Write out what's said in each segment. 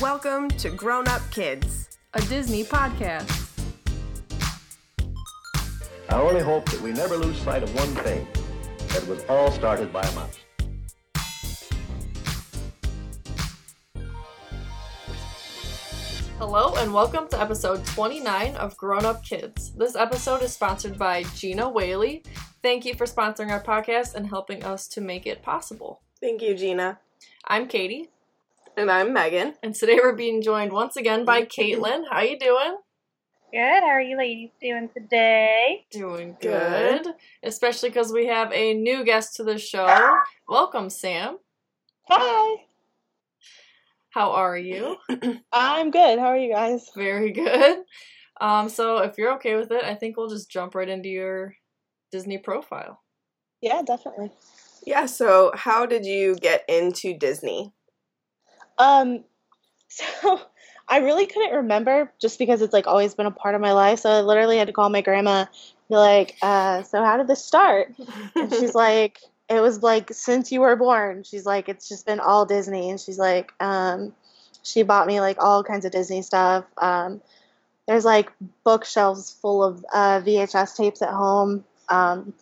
Welcome to Grown Up Kids. a Disney podcast. I only hope that we never lose sight of one thing that it was all started by a mouse. Hello and welcome to episode 29 of Grown Up Kids. This episode is sponsored by Gina Whaley. Thank you for sponsoring our podcast and helping us to make it possible. Thank you, Gina. I'm Katie, And I'm Megan. and today we're being joined once again by Caitlin. How you doing? Good. How are you ladies doing today? Doing Good. good. Especially because we have a new guest to the show. Welcome, Sam. Hi. How are you? I'm good. How are you guys? Very good. Um, so if you're okay with it, I think we'll just jump right into your Disney profile. Yeah, definitely. Yeah, so how did you get into Disney? Um so I really couldn't remember just because it's like always been a part of my life. So I literally had to call my grandma be like, uh, so how did this start? And she's like, it was like since you were born. She's like, it's just been all Disney. And she's like, um, she bought me like all kinds of Disney stuff. Um, there's like bookshelves full of uh, VHS tapes at home. Um,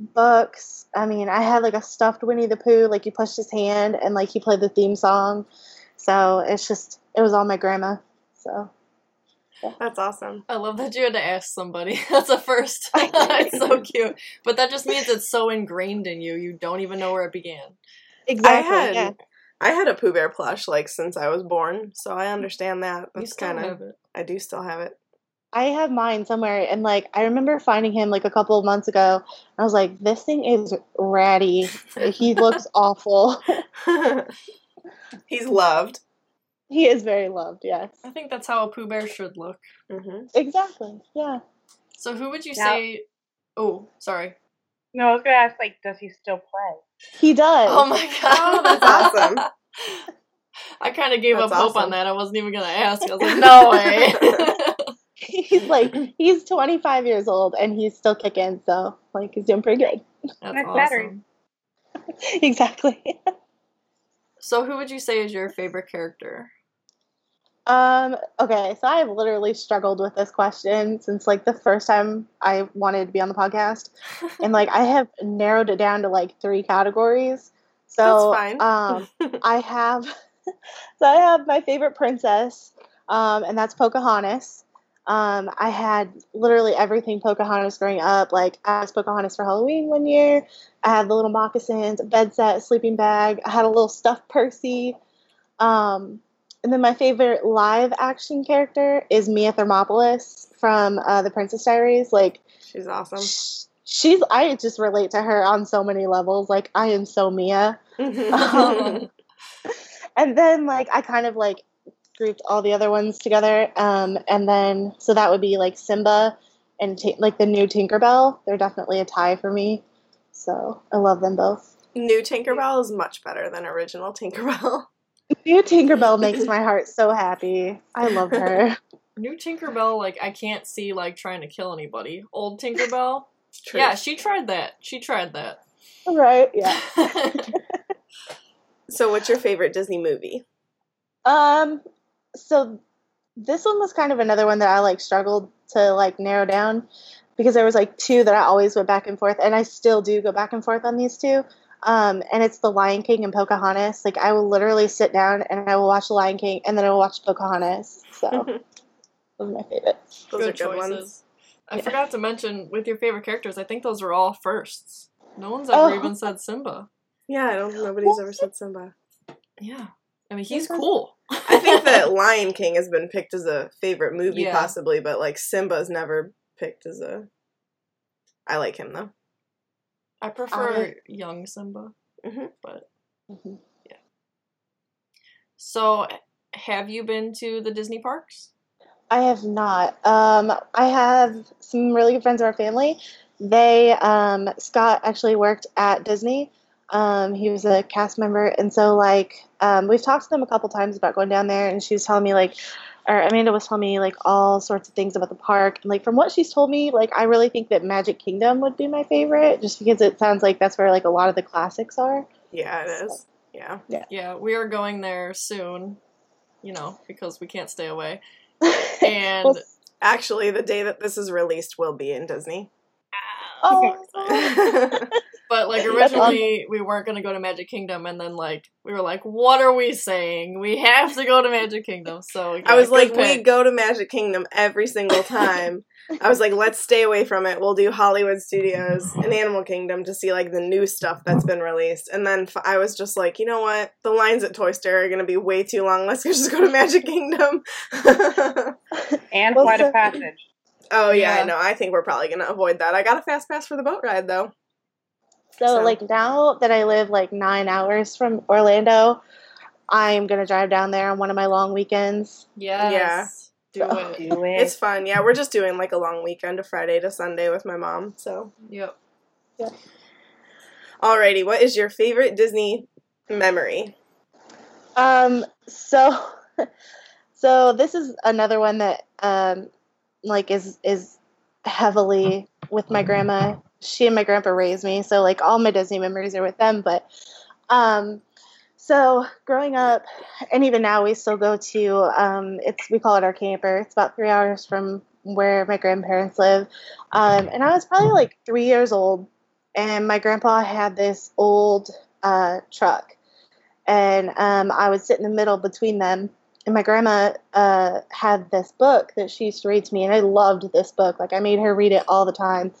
books. I mean, I had like a stuffed Winnie the Pooh. Like you pushed his hand and like he played the theme song. So it's just it was all my grandma. So That's awesome. I love that you had to ask somebody. That's a first. it's so cute. But that just means it's so ingrained in you. You don't even know where it began. exactly. I had yeah. I had a Pooh Bear plush like since I was born, so I understand that. You That's still kind of have it. I do still have it. I have mine somewhere, and like I remember finding him like a couple of months ago. I was like, "This thing is ratty. He looks awful. He's loved. he is very loved. Yes, I think that's how a Pooh Bear should look. hmm exactly. Yeah, So who would you Yeah. say? Oh, sorry. No, I was gonna ask like, does he still play? he does. Oh my god, Oh, that's awesome. I kind of gave That's up hope on that. I wasn't even gonna ask. I was like, no way. he's like he's 25 years old and he's still kicking. So like he's doing pretty good. That's Nice battery. awesome. exactly. So who would you say is your favorite character? Um, okay, so I've literally struggled with this question since like the first time I wanted to be on the podcast. And like I have narrowed it down to like three categories. So That's fine. um I have so I have my favorite princess, um, and that's Pocahontas. Um, I had literally everything Pocahontas growing up. Like I was Pocahontas for Halloween one year. I had the little moccasins, bed set, sleeping bag. I had a little stuffed Percy. Um, and then my favorite live action character is Mia Thermopolis from uh, The Princess Diaries. Like She's awesome. sh- she's, I just relate to her on so many levels. Like I am so Mia. Um, and then like I kind of like grouped all the other ones together. Um, and then so that would be like Simba and t- like the new Tinkerbell. They're definitely a tie for me. So I love them both. New Tinkerbell is much better than original Tinkerbell. New Tinkerbell makes my heart so happy. I love her. New Tinkerbell, like I can't see like trying to kill anybody. Old Tinkerbell, True. yeah, she tried that. She tried that. right? Yeah. So, what's your favorite Disney movie? Um. So this one was kind of another one that I like struggled to like narrow down because there was like two that I always went back and forth, and I still do go back and forth on these two. Um, and it's The Lion King and Pocahontas. Like I will literally sit down and I will watch The Lion King and then I will watch Pocahontas. So those are my favorites. Those Good are good choices. ones. I Yeah. forgot to mention with your favorite characters, I think those are all firsts. No one's ever Oh. even said Simba. Yeah, I don't. Nobody's ever said Simba. Yeah. I mean, he's cool. I think that Lion King has been picked as a favorite movie, Yeah. possibly, but like Simba's never picked as a. I like him though. I prefer I- young Simba. Mhm. But Mhm. so, have you been to the Disney parks? I have not. Um, I have some really good friends of our family. They um, Scott actually worked at Disney. Um, he was a cast member, and so like um, we've talked to them a couple times about going down there, and she was telling me like, or Amanda was telling me like all sorts of things about the park, and like from what she's told me, like I really think that Magic Kingdom would be my favorite, just because it sounds like that's where like a lot of the classics are. Yeah, it is. Yeah. Yeah, we are going there soon. you know, because we can't stay away. And Well, Actually, the day that this is released will be in Disney. oh, but like originally we weren't gonna go to Magic Kingdom, and then like we were like, what are we saying? We have to go to Magic Kingdom. So I was like, pick. we go to Magic Kingdom every single time. I was like, let's stay away from it. We'll do Hollywood Studios and Animal Kingdom to see like the new stuff that's been released. And then f- I was just like, you know what? The lines at Toy Story are gonna be way too long. Let's just go to Magic Kingdom. And Well, Flight so- of Passage. oh yeah, Yeah. I know. I think we're probably gonna avoid that. I got a fast pass for the boat ride though. So, So- like now that I live like nine hours from Orlando, I'm gonna drive down there on one of my long weekends. yes, do So- it. Do it. It's fun. Yeah, we're just doing like a long weekend, a Friday to Sunday with my mom. So, Yep. Yeah. Alrighty, what is your favorite Disney memory? Um, so, so this is another one that um, like is is heavily with my grandma. She and my grandpa raised me, so like all my Disney memories are with them. But um, so growing up, and even now, we still go to um, it's we call it our camper. It's about three hours from where my grandparents live. Um, and I was probably like three years old, and my grandpa had this old uh, truck and um, I would sit in the middle between them. And my grandma uh, had this book that she used to read to me, and I loved this book. Like I made her read it all the time.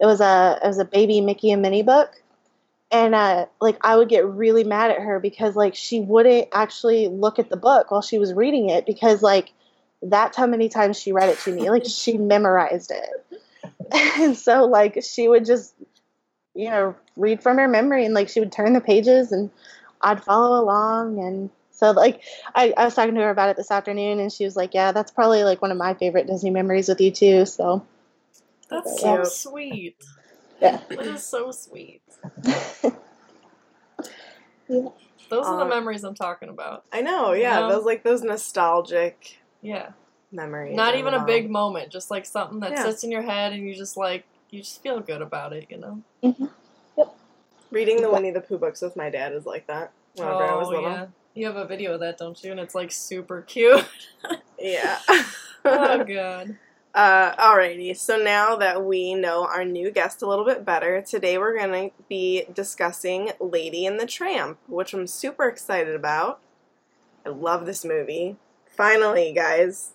It was a it was a baby Mickey and Minnie book, and uh, like I would get really mad at her because like she wouldn't actually look at the book while she was reading it because like that's how many times she read it to me. Like she memorized it, and so like she would just you know read from her memory, and like she would turn the pages and I'd follow along and so like I, I was talking to her about it this afternoon and she was like, Yeah, that's probably like one of my favorite Disney memories with you too. So That's Cute. so sweet. Yeah. That is so sweet. Yeah. Those are the um, memories I'm talking about. I know, yeah, Yeah. those like those nostalgic Yeah. memories. Not even a big moment, just like something that Yeah. sits in your head and you just like you just feel good about it, you know? Mm-hmm. Reading the Winnie the Pooh books with my dad is like that. Whenever I was oh little. yeah. You have a video of that, don't you? And it's like super cute. Yeah. oh god. Uh, alrighty, so now that we know our new guest a little bit better, today we're going to be discussing Lady and the Tramp, which I'm super excited about. I love this movie. Finally, guys,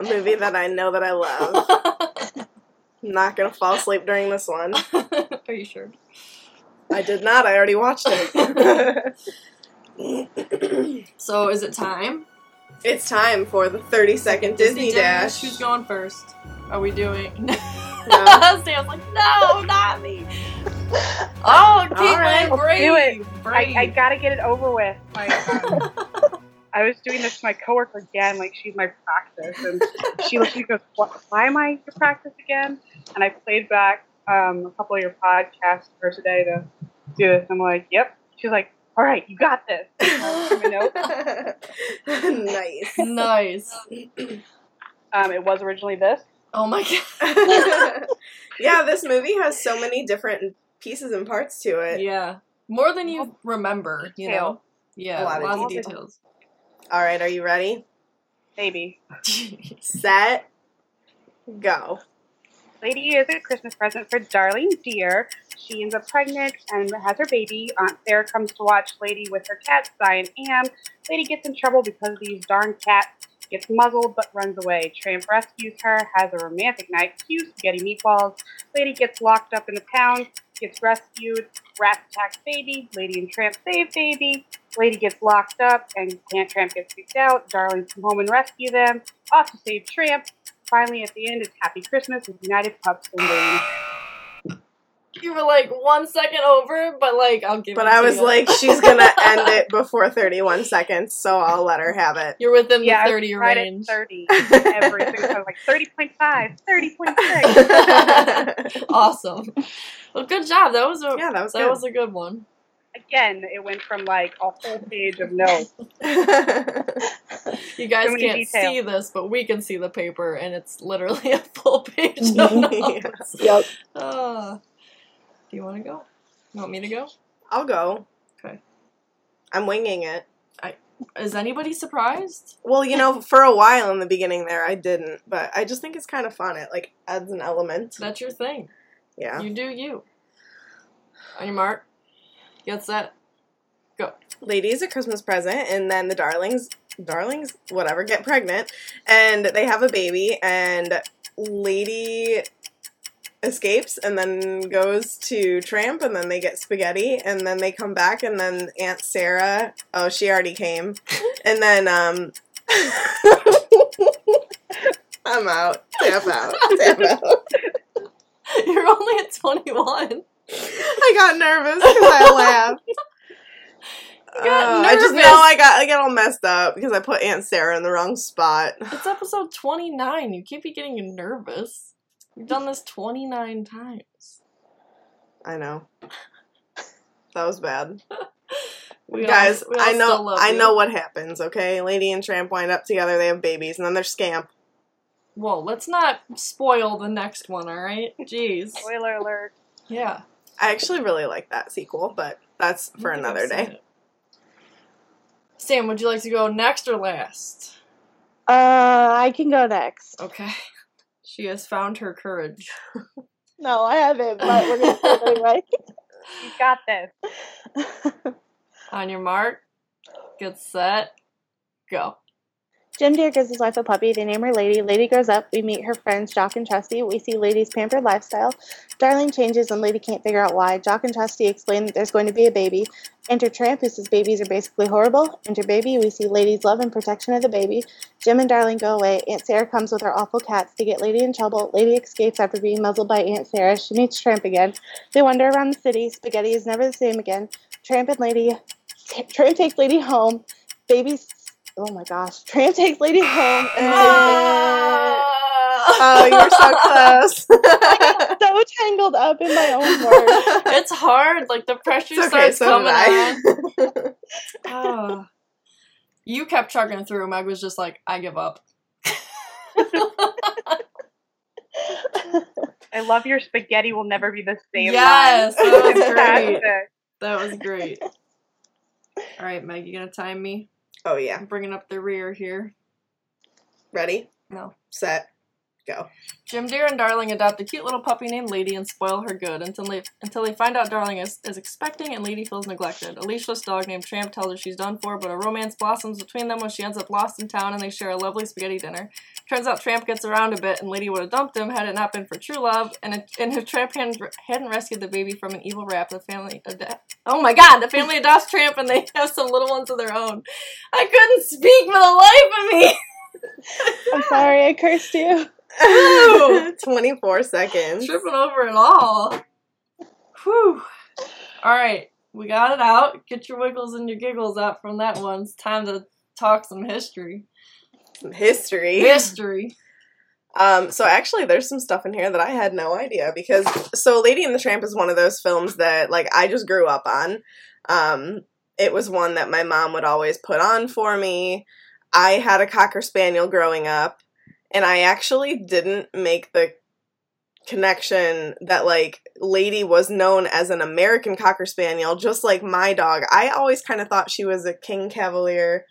a movie that I know that I love. I'm not going to fall asleep during this one. Are you sure? I did not, I already watched it. So is it time? It's time for the 30 second Disney, Dash. Who's going first? Are we doing? No. Sam's like, no, not me. Oh, Caitlin, right, let's brave, do it. I, brave. I gotta get it over with. Like, um, I was doing this to my coworker again, like she's my practice, and she looks at me goes, what, "Why am I your practice again?" And I played back um, a couple of your podcasts for today to do this. I'm like, "Yep." She's like, "All right, you got this." I wrote my note. nice. nice. Um, it was originally this. Oh my god. yeah, this movie has so many different pieces and parts to it. Yeah, more than you remember. You know. Yeah, A lot of lots of details. details. All right, are you ready? Maybe. Set, go. Lady is a Christmas present for darling dear. She ends up pregnant and has her baby. Aunt Sarah comes to watch Lady with her cat, and Am. Lady gets in trouble because these darn cats gets muzzled but runs away. Tramp rescues her, has a romantic night, cue spaghetti meatballs. Lady gets locked up in the pound, gets rescued. Rat attacks baby. Lady and Tramp save baby. Lady gets locked up and Aunt Tramp gets kicked out. Darlings come home and rescue them. Off to save Tramp. Finally, at the end, it's Happy Christmas with United Pups and Lady. You were like one second over, but like I'll give. But it I to was you. like, she's gonna end it before 31 seconds, so I'll let her have it. you're within Yeah, the I thirty tried range. At 30 Everything single time. Like 30.5, 30.6. awesome. Well, good job. That was a yeah, that was that good. was a good one. Again, it went from like a whole page of notes. You guys So can't details. see this, but we can see the paper, and it's literally a full page of notes. Yep. Ah. do you want to go? You want me to go? I'll go. Okay. I'm winging it. Is anybody surprised? Well, you know, for a while in the beginning there, I didn't, but I just think it's kind of fun. It like adds an element. That's your thing. Yeah. You do you. On your mark. Get set. Go. Ladies, a Christmas present, and then the darlings, darlings, whatever, get pregnant, and they have a baby, and Lady escapes and then goes to Tramp, and then they get spaghetti, and then they come back, and then Aunt Sarah, oh, she already came, and then, um, I'm out. Tap out. Tap out. You're only at 21. I got nervous because I laughed. Got Uh, I just know I got I get all messed up because I put Aunt Sarah in the wrong spot. It's episode 29. You keep be getting nervous. You've done this 29 times. I know. That was bad. We all- Guys, we all I still know love I you. know what happens, okay? Lady and Tramp wind up together, they have babies, and then they're scamp. Whoa, let's not spoil the next one, alright? Jeez. Spoiler alert. Yeah. I actually really like that sequel, but that's for another day. it. Sam, would you like to go next or last? Uh, I can go next. Okay. She has found her courage. No, I haven't, but we're gonna do it anyway. You got this. On your mark, get set, go. Jim Dear gives his wife a puppy. They name her Lady. Lady grows up. We meet her friends Jock and Trusty. We see Lady's pampered lifestyle. Darling changes and Lady can't figure out why. Jock and Trusty explain that there's going to be a baby. Enter Tramp, who says babies are basically horrible. Enter Baby. We see Lady's love and protection of the baby. Jim and Darling go away. Aunt Sarah comes with her awful cats to get Lady in trouble. Lady escapes after being muzzled by Aunt Sarah. She meets Tramp again. They wander around the city. Spaghetti is never the same again. Tramp and Lady. Tramp takes Lady home. Baby's Oh my gosh. Tramp takes Lady home and Oh, you're so close. so tangled up in my own words. it's hard. Like the pressure It's okay, starts so coming did on. Oh. You kept chugging through. Meg was just like, I give up. I love your spaghetti will never be the same. Yes, line. that was great. That was great. All right, Meg, you gonna time me? Oh yeah. I'm bringing up the rear here. Ready? No. Set. Go. Jim Dear and Darling adopt a cute little puppy named Lady and spoil her good until they until they find out Darling is, is expecting and Lady feels neglected. A leashless dog named Tramp tells her she's done for, but a romance blossoms between them when she ends up lost in town and they share a lovely spaghetti dinner. Turns out Tramp gets around a bit and Lady would have dumped him had it not been for true love. And, it, and if Tramp hadn't, hadn't rescued the baby from an evil rap, the family ad- oh my god, the family adopts Tramp and they have some little ones of their own. I couldn't speak for the life of me. I'm sorry, I cursed you. Ew. 24 seconds. tripping over it all. Whew. All right, we got it out. Get your wiggles and your giggles out from that one. It's time to talk some history. Some history. History. Um, so actually, there's some stuff in here that I had no idea because so Lady and the Tramp is one of those films that like I just grew up on. Um, it was one that my mom would always put on for me. I had a cocker spaniel growing up, and I actually didn't make the connection that like Lady was known as an American cocker spaniel, just like my dog. I always kind of thought she was a King Cavalier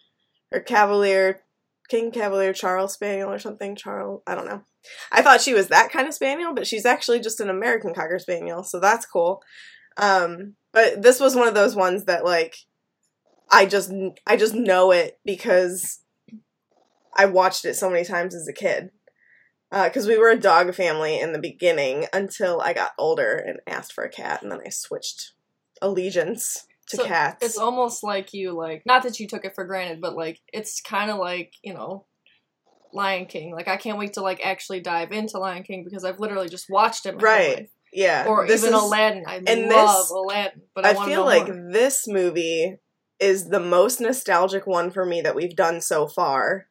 or Cavalier King Cavalier Charles Spaniel or something. Charles, I don't know. I thought she was that kind of spaniel, but she's actually just an American Cocker Spaniel, so that's cool. Um, but this was one of those ones that like I just I just know it because I watched it so many times as a kid. Uh, because we were a dog family in the beginning until I got older and asked for a cat, and then I switched allegiance to So, cats. It's almost like you like not that you took it for granted, but like it's kind of like you know. Lion King. Like I can't wait to like actually dive into Lion King because I've literally just watched it Right. yeah, Or this even is- Aladdin. I and love this- Aladdin, but I, I feel like more. this movie is the most nostalgic one for me that we've done so far.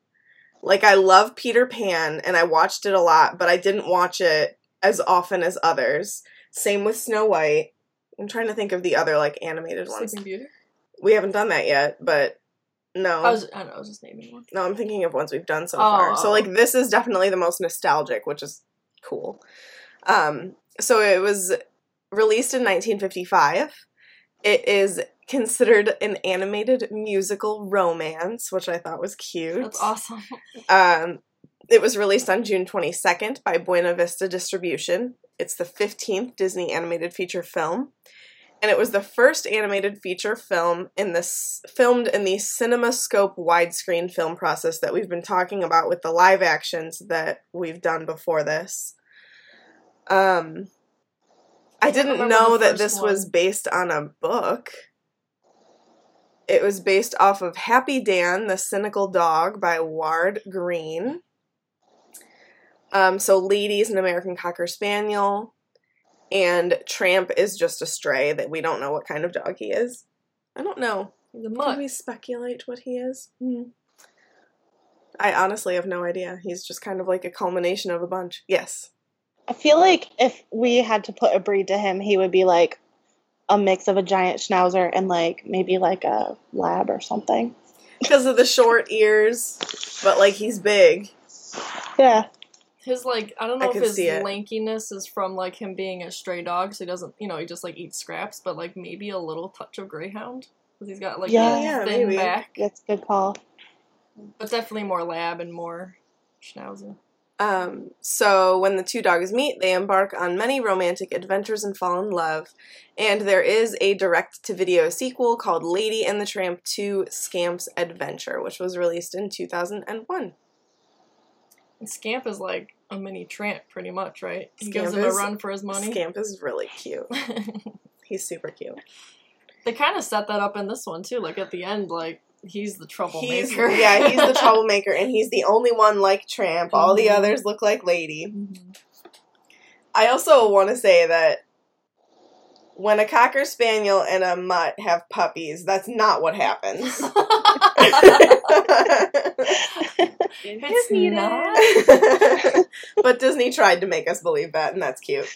Like I love Peter Pan and I watched it a lot, but I didn't watch it as often as others. Same with Snow White. I'm trying to think of the other like animated ones. Sleeping Beauty. We haven't done that yet, but no. I was I, don't know, I was just naming one. No, I'm thinking of ones we've done so Oh, far. So oh. like this is definitely the most nostalgic, which is cool. Um so it was released in 1955. It is considered an animated musical romance, which I thought was cute. That's awesome. Um, it was released on June 22nd by Buena Vista Distribution. It's the 15th Disney animated feature film. And it was the first animated feature film in this filmed in the CinemaScope widescreen film process that we've been talking about with the live actions that we've done before this. Um, I didn't know that this was based on a book. It was based off of Happy Dan, the Cynical Dog by Ward Greene. Um, so Lady's an American Cocker Spaniel, and Tramp is just a stray that we don't know what kind of dog he is. I don't know. The Can we speculate what he is? Hmm. I honestly have no idea. He's just kind of like a culmination of a bunch. Yes. I feel like if we had to put a breed to him, he would be like a mix of a giant schnauzer and like maybe like a lab or something. Because of the short ears, but like he's big. Yeah. His like I don't I know if his lankiness is from like him being a stray dog, so he doesn't you know he just like eats scraps, but like maybe a little touch of greyhound because he's got like Yeah. a Yeah, thin maybe. back, That's a good call. but definitely more lab and more schnauzer. Um, so when the two dogs meet, they embark on many romantic adventures and fall in love. And there is a direct to video sequel called Lady and the Tramp 2 Scamp's Adventure, which was released in 2001. And Scamp is like a mini tramp, pretty much, right? He Scamp gives him a run for his money. Scamp is really cute. He's super cute. they kind of set that up in this one too. Like at the end, like he's the He's, troublemaker. yeah, he's the troublemaker, and he's the only one like Tramp. All the Mhm. others look like Lady. Mhm. I also want to say that when a Cocker Spaniel and a Mutt have puppies, that's not what happens. It's Disney not. but Disney tried to make us believe that, and that's cute.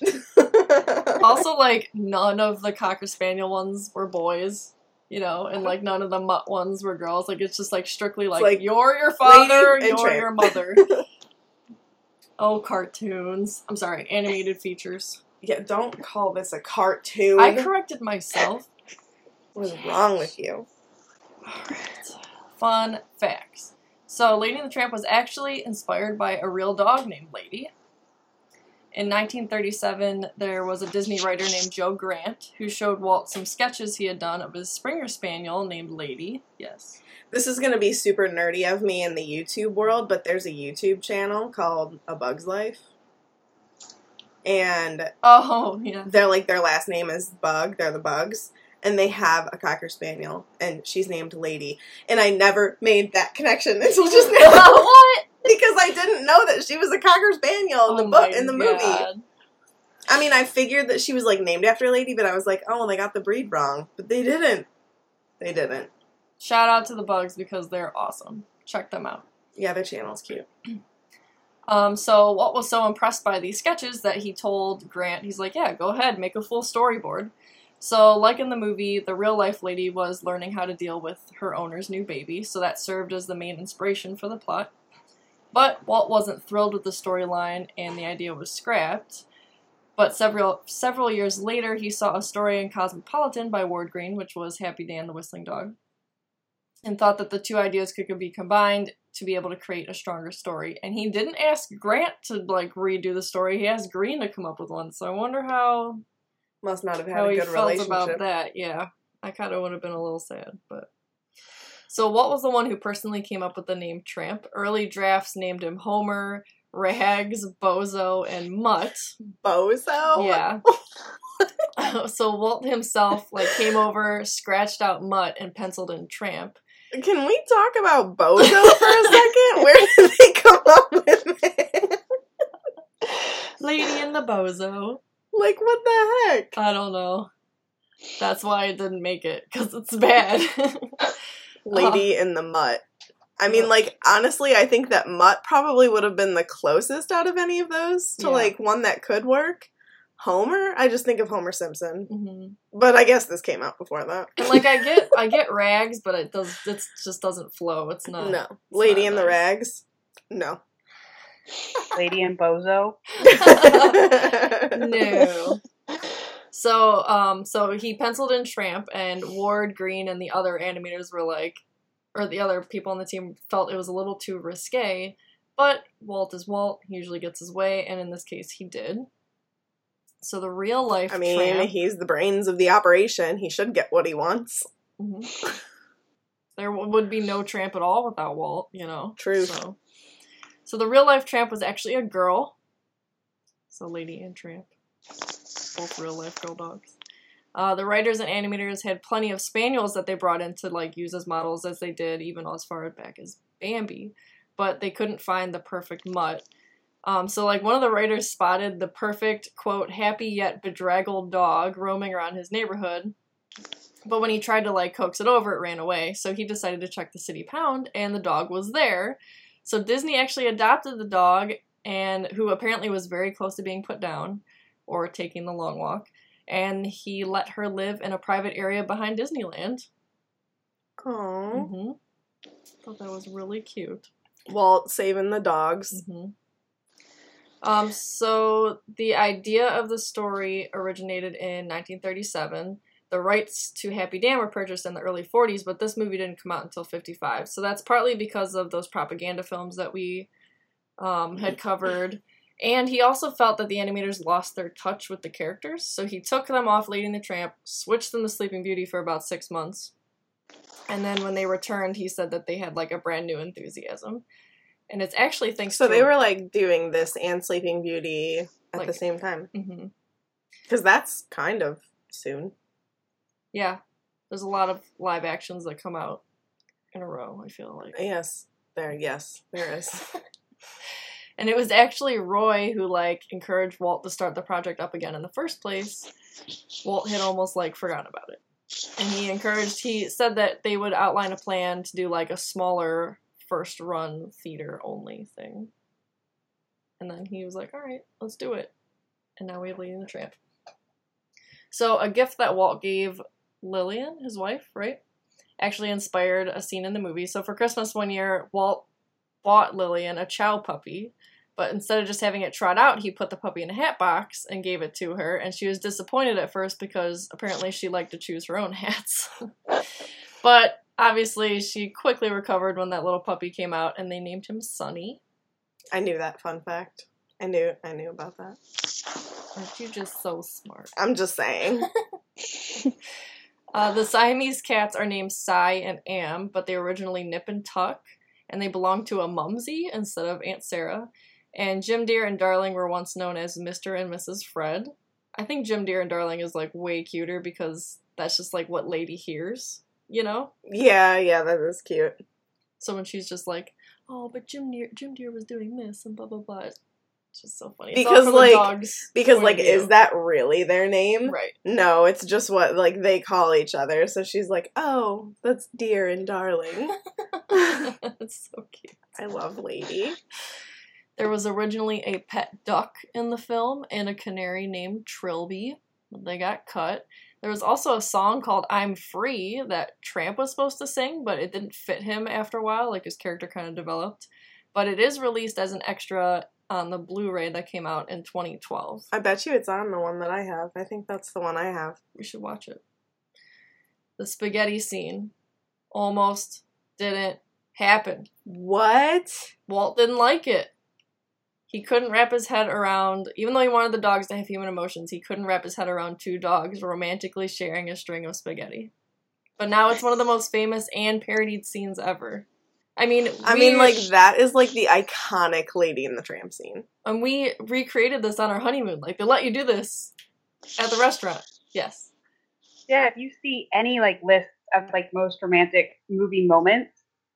also, like none of the cocker spaniel ones were boys. You know, and like none of the mutt ones were girls. Like it's just like strictly like, like you're your father, you're your mother. oh, cartoons. I'm sorry, animated features. yeah, don't call this a cartoon. I corrected myself. what is wrong with you? Alright. Fun facts. So, Lady and the Tramp was actually inspired by a real dog named Lady. In 1937, there was a Disney writer named Joe Grant who showed Walt some sketches he had done of his Springer Spaniel named Lady. Yes. This is gonna be super nerdy of me in the YouTube world, but there's a YouTube channel called A Bug's Life. And Oh, yeah. they're like their last name is Bug, they're the Bugs. And they have a Cocker Spaniel, and she's named Lady. And I never made that connection until just now. what? I didn't know that she was a Cocker Spaniel in the Oh book in the movie. God. I mean, I figured that she was like named after a lady, but I was like, oh, they got the breed wrong. But they didn't. They didn't. Shout out to the bugs because they're awesome. Check them out. Yeah, their channel's cute. Um, so Walt was so impressed by these sketches that he told Grant, he's like, yeah, go ahead, make a full storyboard. So, like in the movie, the real life lady was learning how to deal with her owner's new baby, so that served as the main inspiration for the plot. But Walt wasn't thrilled with the storyline, and the idea was scrapped. But several several years later, he saw a story in Cosmopolitan by Ward Greene, which was Happy Dan the Whistling Dog, and thought that the two ideas could be combined to be able to create a stronger story. And he didn't ask Grant to like redo the story; he asked Greene to come up with one. So I wonder how Must not have had how a he good felt relationship. about that. Yeah, I kind of would have been a little sad, but. So Walt was the one who personally came up with the name Tramp. Early drafts named him Homer, Rags, Bozo, and Mutt. Bozo? Yeah. so Walt himself like came over, scratched out Mutt, and penciled in Tramp. Can we talk about Bozo for a second? Where did they come up with it? Lady and the Bozo. Like, what the heck? I don't know. That's why I didn't make it because it's bad. Lady in the Mutt. I mean, like, honestly, I think that Mutt probably would have been the closest out of any of those to, Yeah. like, one that could work. Homer? I just think of Homer Simpson. Mhm. But I guess this came out before that. And like I get, I get rags, but it does. It just doesn't flow. It's not. no. Lady not in the. Rags? No. Lady and Bozo. no. So, um, so he penciled in Tramp, and Ward, Greene, and the other animators were like, or the other people on the team felt it was a little too risque. But Walt is Walt. He usually gets his way, and in this case, he did. So the real life I mean, Tramp, he's the brains of the operation. He should get what he wants. Mhm. there would be no Tramp at all without Walt. You know. True. So, so the real life Tramp was actually a girl. So Lady and Tramp, both real life girl dogs. Uh, the writers and animators had plenty of spaniels that they brought in to like use as models, as they did even as far back as Bambi, but they couldn't find the perfect mutt. Um, so like one of the writers spotted the perfect quote happy yet bedraggled dog roaming around his neighborhood, but when he tried to like coax it over, it ran away. So he decided to check the city pound, and the dog was there. So Disney actually adopted the dog, and who apparently was very close to being put down or taking the long walk, and he let her live in a private area behind Disneyland. Oh, hmm Thought that was really cute. Walt saving the dogs. hmm Um, so the idea of the story originated in 1937. The rights to Happy Dan were purchased in the early 40s, but this movie didn't come out until 55. So that's partly because of those propaganda films that we um, had covered. And he also felt that the animators lost their touch with the characters, so he took them off Lady and the Tramp, switched them to Sleeping Beauty for about six months. And then when they returned, he said that they had like a brand new enthusiasm. And it's actually thanks So to So they were like doing this and Sleeping Beauty at the same time. Mm-hmm. Because that's kind of soon. Yeah, there's a lot of live actions that come out in a row. I feel like, Yes, there. Yes, there is. and it was actually Roy who like encouraged Walt to start the project up again in the first place. Walt had almost like forgotten about it, and he encouraged. He said that they would outline a plan to do like a smaller first run theater only thing, and then he was like, "All right, let's do it." And now we have Lady and the Tramp. So a gift that Walt gave Lillian, his wife, right, actually inspired a scene in the movie. So for Christmas one year, Walt bought Lillian a chow puppy, but instead of just having it trot out, he put the puppy in a hat box and gave it to her. And she was disappointed at first because apparently she liked to choose her own hats. but obviously, she quickly recovered when that little puppy came out, and they named him Sunny. I knew that fun fact. I knew. I knew about that. Aren't you just so smart? I'm just saying. Uh, the Siamese cats are named Si and Am, but they originally Nip and Tuck, and they belong to a Mumsy instead of Aunt Sarah. And Jim Dear and Darling were once known as Mr. and Mrs. Fred. I think Jim Dear and Darling is like way cuter because that's just like what Lady hears, you know? yeah, yeah, that is cute. So when she's just like, "Oh, but Jim Dear, Jim Dear was doing this and blah blah blah," it's just so funny. It's Because, like- Because like, is that really their name? right? No, it's just what like they call each other. So she's like, "Oh, that's dear and darling." it's so cute. I love Lady. There was originally a pet duck in the film and a canary named Trilby. They got cut. There was also a song called I'm Free that Tramp was supposed to sing, but it didn't fit him after a while, like his character kind of developed. But it is released as an extra on the Blu ray that came out in 2012. I bet you it's on the one that I have. I think that's the one I have. We should watch it. The spaghetti scene almost didn't happen. What? Walt didn't like it. He couldn't wrap his head around, even though he wanted the dogs to have human emotions, he couldn't wrap his head around two dogs romantically sharing a string of spaghetti. But now it's one of the most famous and parodied scenes ever. I mean, I mean, like that is like the iconic Lady in the Tramp scene. and we recreated this on our honeymoon. Like they let you do this at the restaurant. Yes. Yeah, if you see any like list of like most romantic movie moments,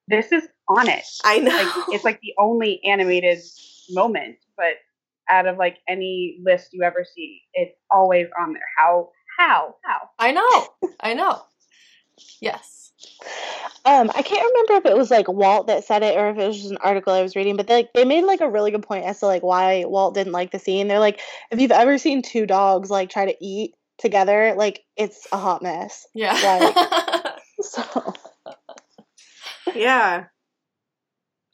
this is on it. I know. Like it's like the only animated moment, but out of like any list you ever see, it's always on there. How? How? How? I know. I know. Yes. Um, I can't remember if it was like Walt that said it or if it was just an article I was reading, but they like they made like a really good point as to like why Walt didn't like the scene. They're like, if you've ever seen two dogs like try to eat together, like it's a hot mess. Yeah. So yeah.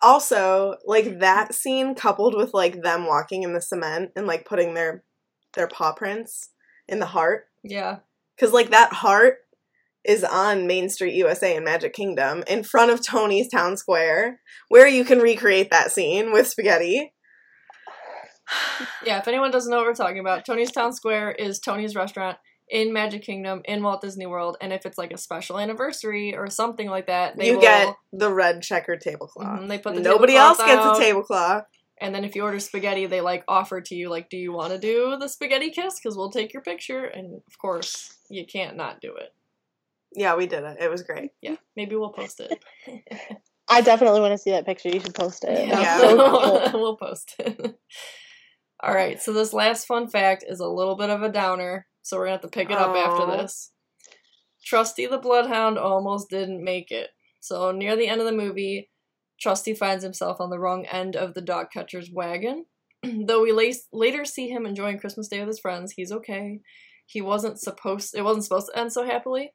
Also, like that scene coupled with like them walking in the cement and like putting their their paw prints in the heart Yeah. Because, like, that heart is on Main Street, USA in Magic Kingdom in front of Tony's Town Square, where you can recreate that scene with spaghetti. Yeah, if anyone doesn't know what we're talking about, Tony's Town Square is Tony's restaurant in Magic Kingdom in Walt Disney World, and if it's like a special anniversary or something like that, they you will, get the red checkered tablecloth. Mhm, they put the Nobody else gets out. a tablecloth. And then if you order spaghetti, they like offer to you like, do you want to do the spaghetti kiss? Because we'll take your picture, and of course you can't not do it. Yeah, we did it. It was great. Yeah, maybe we'll post it. I definitely want to see that picture. You should post it. Yeah, Yeah. So cool. we'll post it. All right, so this last fun fact is a little bit of a downer, so we're gonna have to pick it up Aw. after this. Trusty the Bloodhound almost didn't make it. So near the end of the movie, Trusty finds himself on the wrong end of the dog catcher's wagon. Though we la- later see him enjoying Christmas Day with his friends, he's okay. He wasn't supposed it wasn't supposed to end so happily.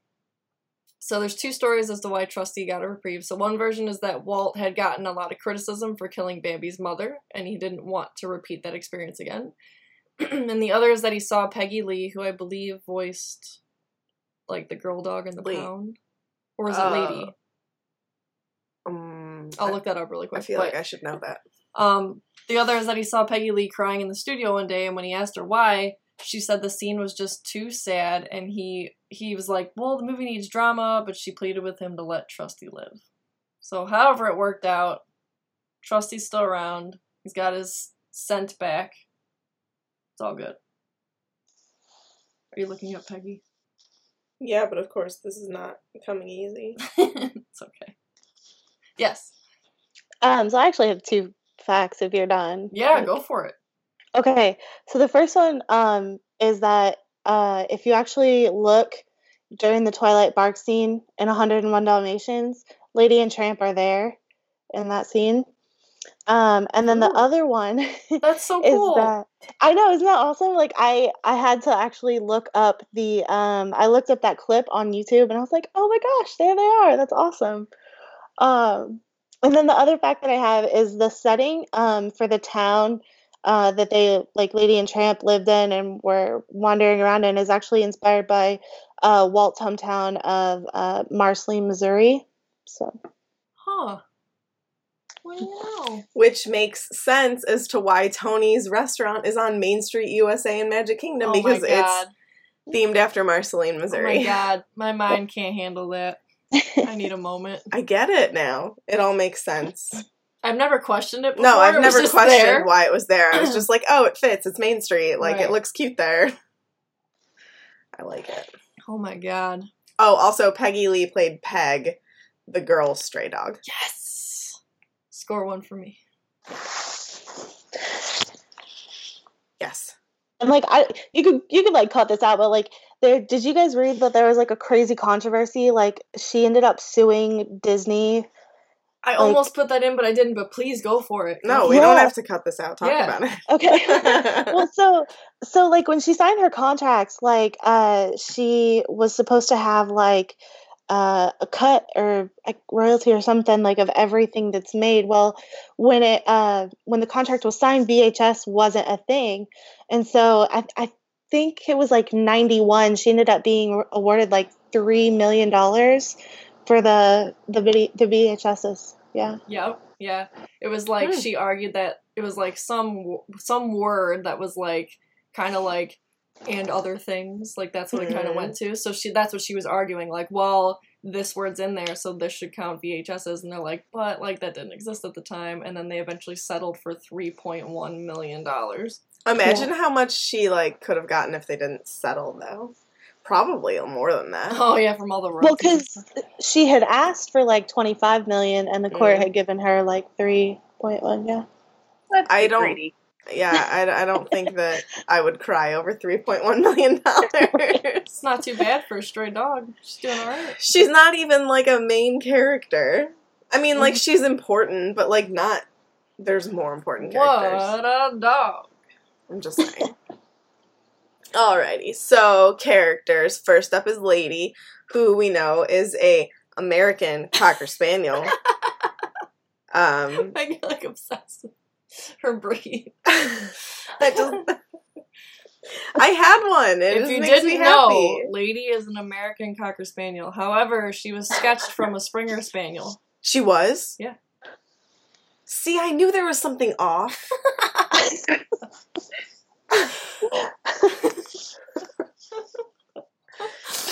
So there's two stories as to why Trusty got a reprieve. So one version is that Walt had gotten a lot of criticism for killing Bambi's mother, and he didn't want to repeat that experience again. and the other is that he saw Peggy Lee, who I believe voiced like the girl dog in the Lee. pound. Or is it Uh, Lady? Um, I'll I, look that up really quick. I feel but- like I should know that. um, the other is that he saw Peggy Lee crying in the studio one day, and when he asked her why, she said the scene was just too sad, and he he was like, "Well, the movie needs drama," but she pleaded with him to let Trusty live. So, however it worked out, Trusty's still around. He's got his scent back. It's all good. Are you looking up Peggy? Yeah, but of course, this is not coming easy. it's okay. Yes. Um, so I actually have two facts if you're done. Yeah, Like- go for it. Okay, so the first one um, is that uh, if you actually look during the Twilight Bark scene in 101 Dalmatians, Lady and Tramp are there in that scene. Um, and then the Ooh. other one That's so is cool. that I know isn't that awesome? Like I I had to actually look up the um I looked up that clip on YouTube and I was like, oh my gosh, there they are. That's awesome. Um, and then the other fact that I have is the setting um for the town uh, that they like Lady and Tramp lived in and were wandering around in is actually inspired by uh, Walt's hometown of uh, Marceline, Missouri. So Huh. What do you know? Which makes sense as to why Tony's restaurant is on Main Street, USA in Magic Kingdom Oh because it's themed after Marceline, Oh Missouri. my god. My mind can't handle that. I need a moment. I get it now. It all makes sense. I've never questioned it before. No, I've never questioned there. why it was there. I was just like, oh, it fits. It's Main Street. Like, Right. it looks cute there. I like it. Oh my god. Oh, also, Peggy Lee played Peg, the girl stray dog. Yes. Score one for me. Yes. and like I you could you could like cut this out, but like there did you guys read that there was like a crazy controversy? Like she ended up suing Disney. I Like- almost put that in, but I didn't. But please go for it. No, we don't have to cut this out. Talk Yeah. about it. Okay. well so so like when she signed her contracts like uh she was supposed to have like uh, a cut or a royalty or something like of everything that's made well when it uh when the contract was signed vhs wasn't a thing and so i, I think it was like 91 she ended up being awarded like three million dollars for the the vid- the vhs's yeah Yep. Yeah. It was like Hmm. she argued that it was like some some word that was like kind of like and other things like that's what it kind of Mhm. went to. So she that's what she was arguing like, well, this word's in there, so this should count VHSs, and they're like, but like that didn't exist at the time, and then they eventually settled for three point one million dollars. Imagine how much she like could have gotten if they didn't settle, though. Probably more than that. Oh yeah, from all the well because she had asked for like 25 million and the court Mm. had given her like 3.1 yeah Let's I don't- greedy. Yeah, I, I don't think that I would cry over three point one million dollars. it's not too bad for a stray dog. She's doing alright. She's not even like a main character. I mean, like she's important, but like not. There's more important characters. What a dog. I'm just saying. Alrighty, so characters. First up is Lady, who we know is a American Cocker Spaniel. Um, I get like obsessed with her breed. I just I had one. It if you didn't know, Lady is an American Cocker Spaniel. However, she was sketched from a Springer Spaniel. She was? Yeah. See, I knew there was something off.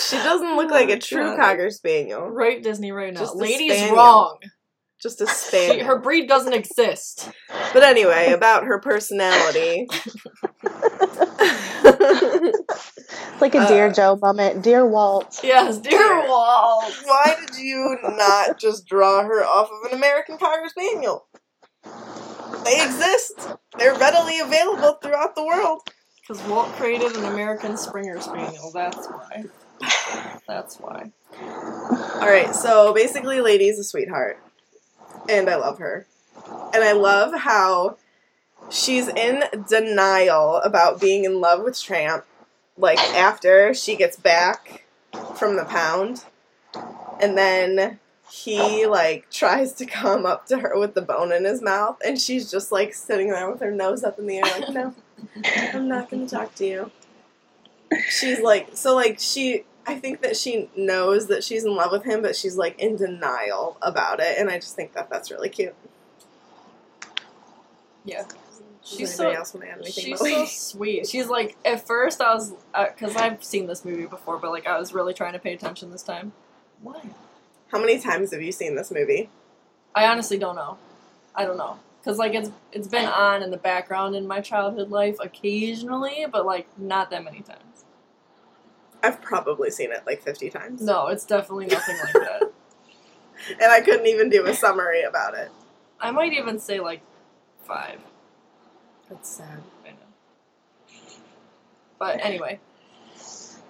She doesn't look like a Oh, true God. Cocker Spaniel. Right, Disney, right now. Just a Lady's spaniel. wrong. Just a She, spaniel. her breed doesn't exist. But anyway, about her personality. It's like a Dear Uh, Joe moment. Dear Walt. Yes, dear Walt. Why did you not just draw her off of an American Cocker Spaniel? They exist. They're readily available throughout the world. Because Walt created an American Springer Spaniel. That's why. That's why. All right, so basically, Lady's a sweetheart, and I love her, and I love how she's in denial about being in love with Tramp. Like after she gets back from the pound, and then he like tries to come up to her with the bone in his mouth, and she's just like sitting there with her nose up in the air, like, "No, I'm not gonna talk to you." She's like, so like she I think that she knows that she's in love with him, but she's like in denial about it, and I just think that that's really cute. Yeah. Does She's so- else want to add anything? She's so sweet. She's like, at first I was, uh, because I've seen this movie before, but like I was really trying to pay attention this time. Why? How many times have you seen this movie? I honestly don't know. I don't know. Cause like it's it's been on in the background in my childhood life occasionally, but like not that many times. I've probably seen it like fifty times, No, it's definitely nothing like that. and I couldn't even do a summary about it. I might even say like five. That's sad. I know. But anyway,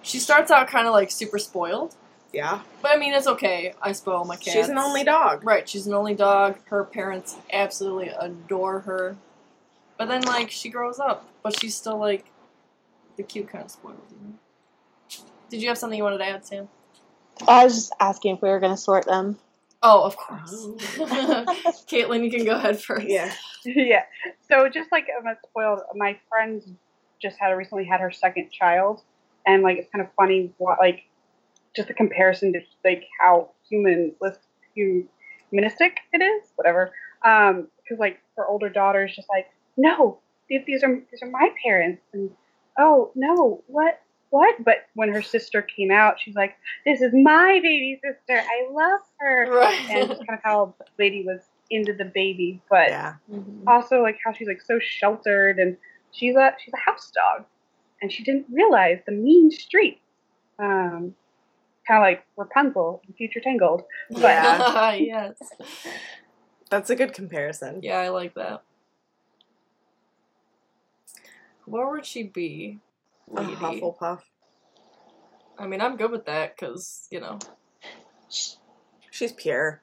she starts out kind of like super spoiled, Yeah, but I mean it's okay. I spoil my cats. she's an only dog. Right, she's an only dog. Her parents absolutely adore her. But then, like, she grows up, but she's still, like, the cute kind of spoiled, you know? Did you have something you wanted to add, Sam? I was just asking if we were going to sort them. Oh, of oh. course. Oh. Caitlin, you can go ahead first. Yeah, yeah. So just like I'm not spoiled, my friend just had recently had her second child, and like it's kind of funny what like just a comparison to like how human humanistic it is, whatever. Um, because like her older daughter is just like, no, these, these are these are my parents, and oh no, what what? But when her sister came out, she's like, this is my baby sister. I love her. Right. And just kind of how Lady was into the baby, but yeah. Mhm. also like how she's like so sheltered and she's a she's a house dog and she didn't realize the mean street um kind of like rapunzel in future tangled Yeah. yes. That's a good comparison. Yeah, I like that. Where would she be? A Lady? Hufflepuff. I mean, I'm good with that because, you know. She's pure.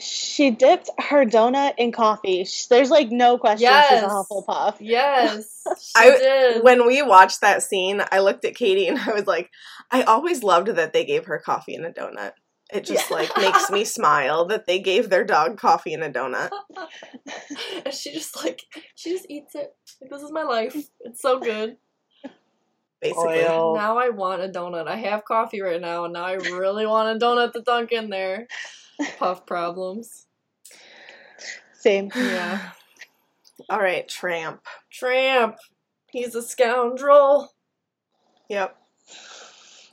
She dipped her donut in coffee. There's like no question she's Yes. a Hufflepuff. Yes, she I- did. When we watched that scene, I looked at Katie and I was like, I always loved that they gave her coffee and a donut. It just Yeah. like makes me smile that they gave their dog coffee and a donut. and she just like she just eats it. Like this is my life. It's so good. Basically. Oil. Now I want a donut. I have coffee right now, and now I really want a donut to dunk in there. Puff problems. Same. Yeah. All right, Tramp. Tramp. He's a scoundrel. Yep.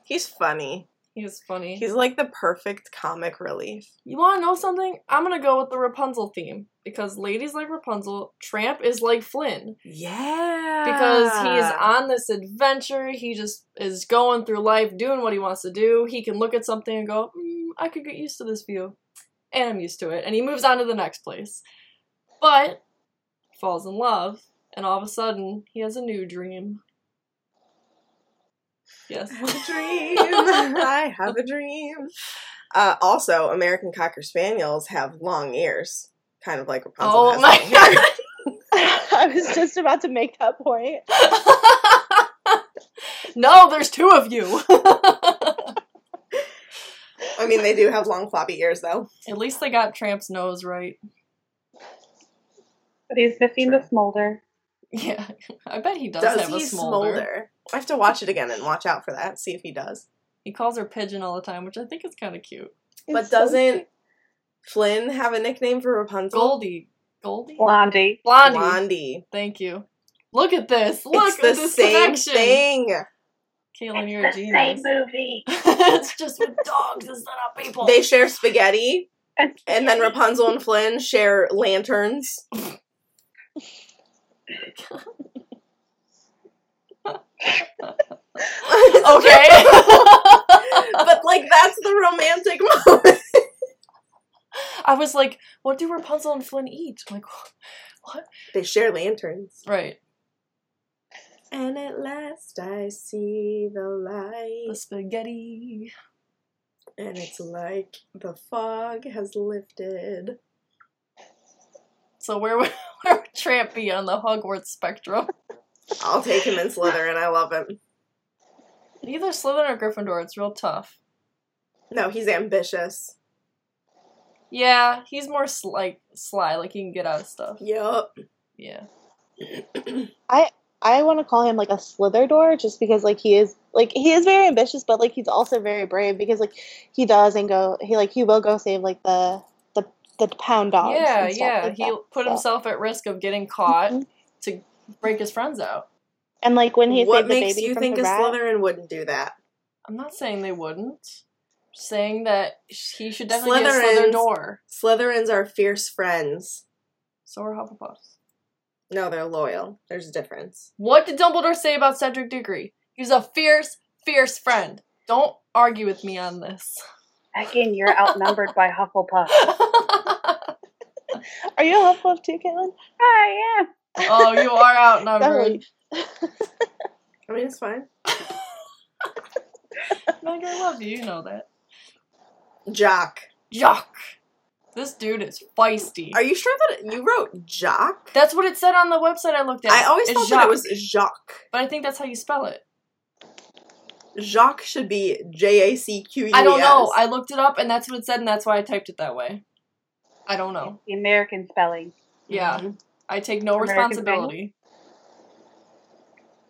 He's funny. He's funny. He's like the perfect comic relief. You want to know something? I'm gonna go with the Rapunzel theme because ladies like Rapunzel. Tramp is like Flynn. Yeah. because he's on this adventure. He just is going through life doing what he wants to do. He can look at something and go, mm, I could get used to this view. And I'm used to it. And he moves on to the next place. But falls in love, and all of a sudden, he has a new dream. Yes. A dream. I have a dream. Uh, also, American Cocker Spaniels have long ears, kind of like Rapunzel. oh has my long hair. god. I was just about to make that point. no, there's two of you. I mean, they do have long floppy ears, though. At least they got Tramp's nose right. but he's missing the smolder Yeah, I bet he does, Does, have he a smolder. smolder? I have to watch it again and watch out for that. See if he does. He calls her pigeon all the time, which I think is kind of cute. but It's so doesn't cute. Flynn have a nickname for Rapunzel? Goldie, Goldie, Blondie. Blondie. Blondie. Thank you. Look at this. Look it's at the this same connection. thing. Caitlin, you're a the genius. same movie. it's just with dogs instead of people. They share spaghetti, And, and then Rapunzel and Flynn share lanterns. okay. but like that's the romantic moment. I was like, what do Rapunzel and Flynn eat? I'm like, what? They share lanterns. Right. And at last I see the light, The spaghetti. and it's like the fog has lifted. So where would, where would Tramp be on the Hogwarts spectrum? I'll take him in Slytherin. I love him. Either Slytherin or Gryffindor. It's real tough. No, he's ambitious. Yeah, he's more sl- like sly, like he can get out of stuff. Yep. Yeah. I want to call him like a Slitherdor just because like he is like he is very ambitious, but like he's also very brave because like he does and go he like he will go save like the the the pound dogs. yeah, and stuff yeah. like He that, put so. himself at risk of getting caught Mhm. to break his friends out. And like when he what saved the makes baby you from think a rat, Slytherin wouldn't do that? I'm not saying they wouldn't. Saying that he should definitely be a Slytherins- Slytherin. Slytherins are fierce friends. So are Hufflepuffs. No, they're loyal. There's a difference. What did Dumbledore say about Cedric Diggory? He's a fierce, fierce friend. Don't argue with me on this. Again, you're outnumbered by Hufflepuff. Are you a Hufflepuff too, Caitlin? I am. oh, you are outnumbered. Definitely. I mean, it's fine. Meg, I love you. You know that. Jock. Jock. This dude is feisty. Are you sure that you wrote Jock? That's what it said on the website I looked at. I always It's thought that it was Jacques. but I think that's how you spell it. Jacques should be J A C Q U E S. I don't know. I looked it up, and that's what it said, and that's why I typed it that way. I don't know. The American spelling. Yeah, Mhm. I take no American responsibility.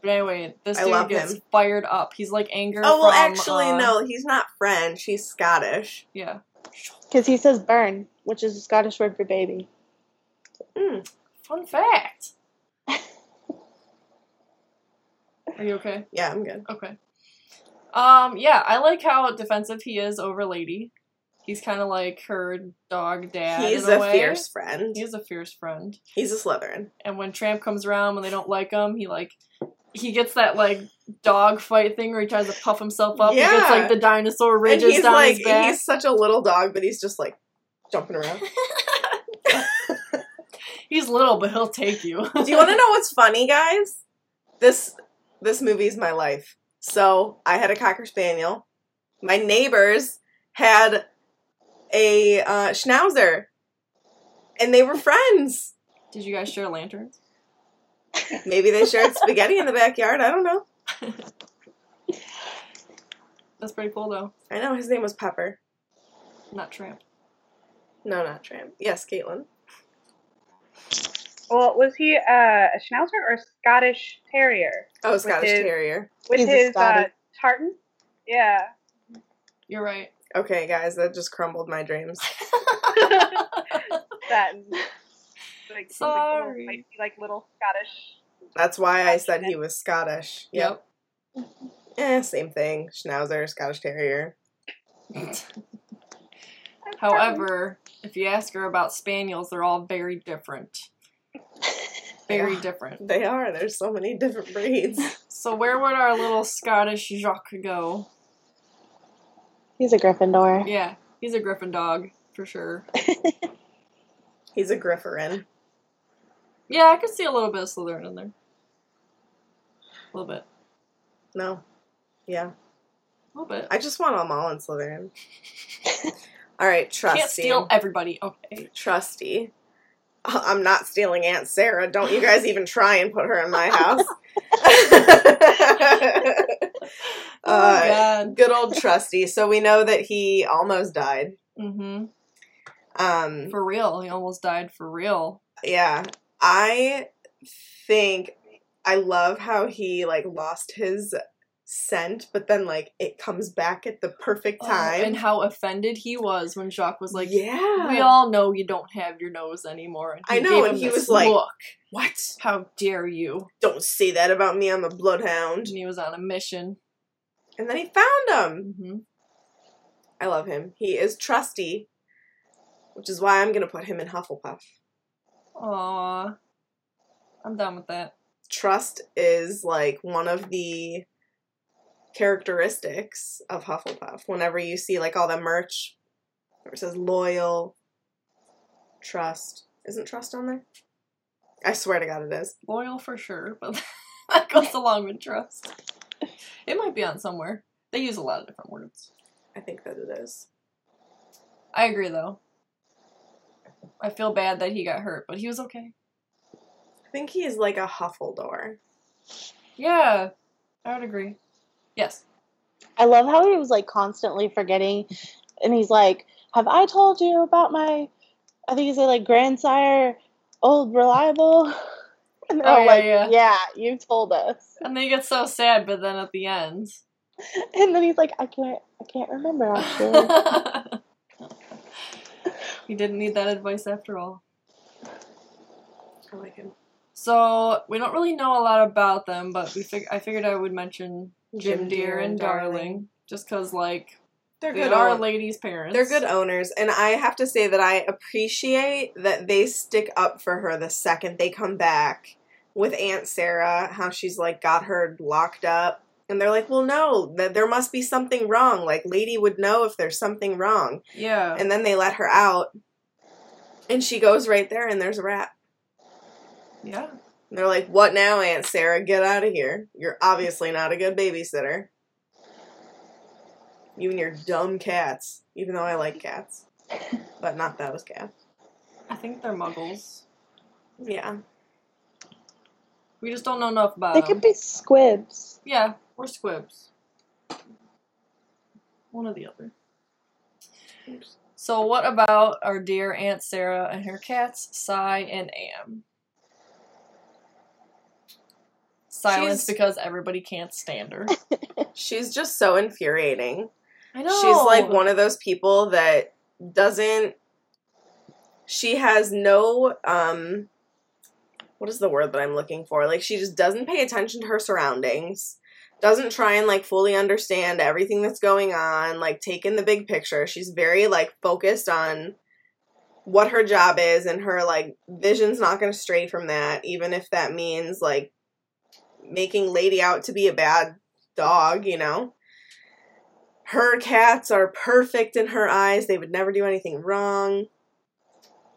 But anyway, this I dude love gets him. fired up. He's like anger. Oh well, from, actually, uh, no. He's not French. He's Scottish. Yeah, Because he says burn, which is a Scottish word for baby. Mm. fun fact. Are you okay? Yeah, I'm good. Okay. Um, yeah, I like how defensive he is over Lady. He's kind of like her dog dad. He's in a, a way. fierce friend. He's a fierce friend. He's a Slytherin. And when Tramp comes around, when they don't like him, he like he gets that like dog fight thing where he tries to puff himself up. He gets like the dinosaur And ridges he's down like, his back. he's such a little dog, but he's just like jumping around. He's little, but he'll take you. Do you want to know what's funny, guys? This this movie's my life. So I had a cocker spaniel. My neighbors had a uh, schnauzer, and they were friends. Did you guys share lanterns? Maybe they shared spaghetti in the backyard. I don't know. That's pretty cool though. I know his name was Pepper. Not Tramp. No, not Tram. Yes, Caitlin. Well, was he uh, a Schnauzer or a Scottish Terrier? Oh, Scottish his- Terrier. With He's a his uh, tartan? Yeah. You're right. Okay, guys, that just crumbled my dreams. that. Like, some, like, little, Sorry. like, like little Scottish. That's why I said he was Scottish. Yep. Eh, same thing. Schnauzer, Scottish Terrier. However, if you ask her about spaniels, they're all very different. Very Yeah. different. They are. There's so many different breeds. So where would our little Scottish Jacques go? He's a Gryffindor. Yeah, he's a Griffin dog for sure. He's a Grifferin. Yeah, I could see a little bit of Slytherin in there. A little bit. No. Yeah. A little bit. I just want them all in Slytherin. All right, Trusty. Can't steal everybody. Okay. Trusty. I'm not stealing Aunt Sarah. Don't you guys even try and put her in my house. Oh uh, god. good old Trusty. So we know that he almost died. Mm-hmm. Um, For real. He almost died for real. yeah. I think I love how he like lost his scent, but then like it comes back at the perfect Oh, time. and how offended he was when Jacques was like, yeah, "We all know you don't have your nose anymore." And I know, and he was like- "Look, what? how dare you?" Don't say that about me. I'm a bloodhound. And he was on a mission. And then he found him. hmm I love him. He is trusty, which is why I'm gonna put him in Hufflepuff. Aw, I'm done with that. Trust is like one of the characteristics of Hufflepuff. Whenever you see like all the merch where it says loyal, trust. Isn't trust on there? I swear to God it is. Loyal for sure, but that goes along with trust. It might be on somewhere. They use a lot of different words. I think that it is. I agree though. I feel bad that he got hurt, but he was okay. I think he is like a Huffledore. Yeah, I would agree. Yes. I love how he was like constantly forgetting, and he's like, "Have I told you about my?" I think he said like grandsire, old reliable. And they're Oh, all yeah, yeah. "Yeah, you told us." And they get so sad, but then at the end. And then he's like, "I can't, I can't remember actually." he didn't need that advice after all. I like him. So we don't really know a lot about them, but we fig- I figured I would mention Jim Dear and Darling, just because like They're they good. are own- ladies' parents. They're good owners, and I have to say that I appreciate that they stick up for her the second they come back with Aunt Sarah. How she's like got her locked up, and they're like, "Well, no, that there must be something wrong. Like, Lady would know if there's something wrong." Yeah. And then they let her out, and she goes right there, and there's a rat. yeah. And they're like, "What now, Aunt Sarah? Get out of here! You're obviously not a good babysitter." You and your dumb cats. Even though I like cats, but not those cats. I think they're muggles. Yeah. We just don't know enough about they them. could be squibs. Yeah, or squibs. One or the other. So what about our dear Aunt Sarah and her cats, Si and Am? Silence She's- because everybody can't stand her. She's just so infuriating. I know. She's like one of those people that doesn't she has no um what is the word that I'm looking for? Like she just doesn't pay attention to her surroundings. Doesn't try and like fully understand everything that's going on, like take in the big picture. She's very like focused on what her job is and her like vision's not going to stray from that even if that means like making lady out to be a bad dog, you know her cats are perfect in her eyes. They would never do anything wrong.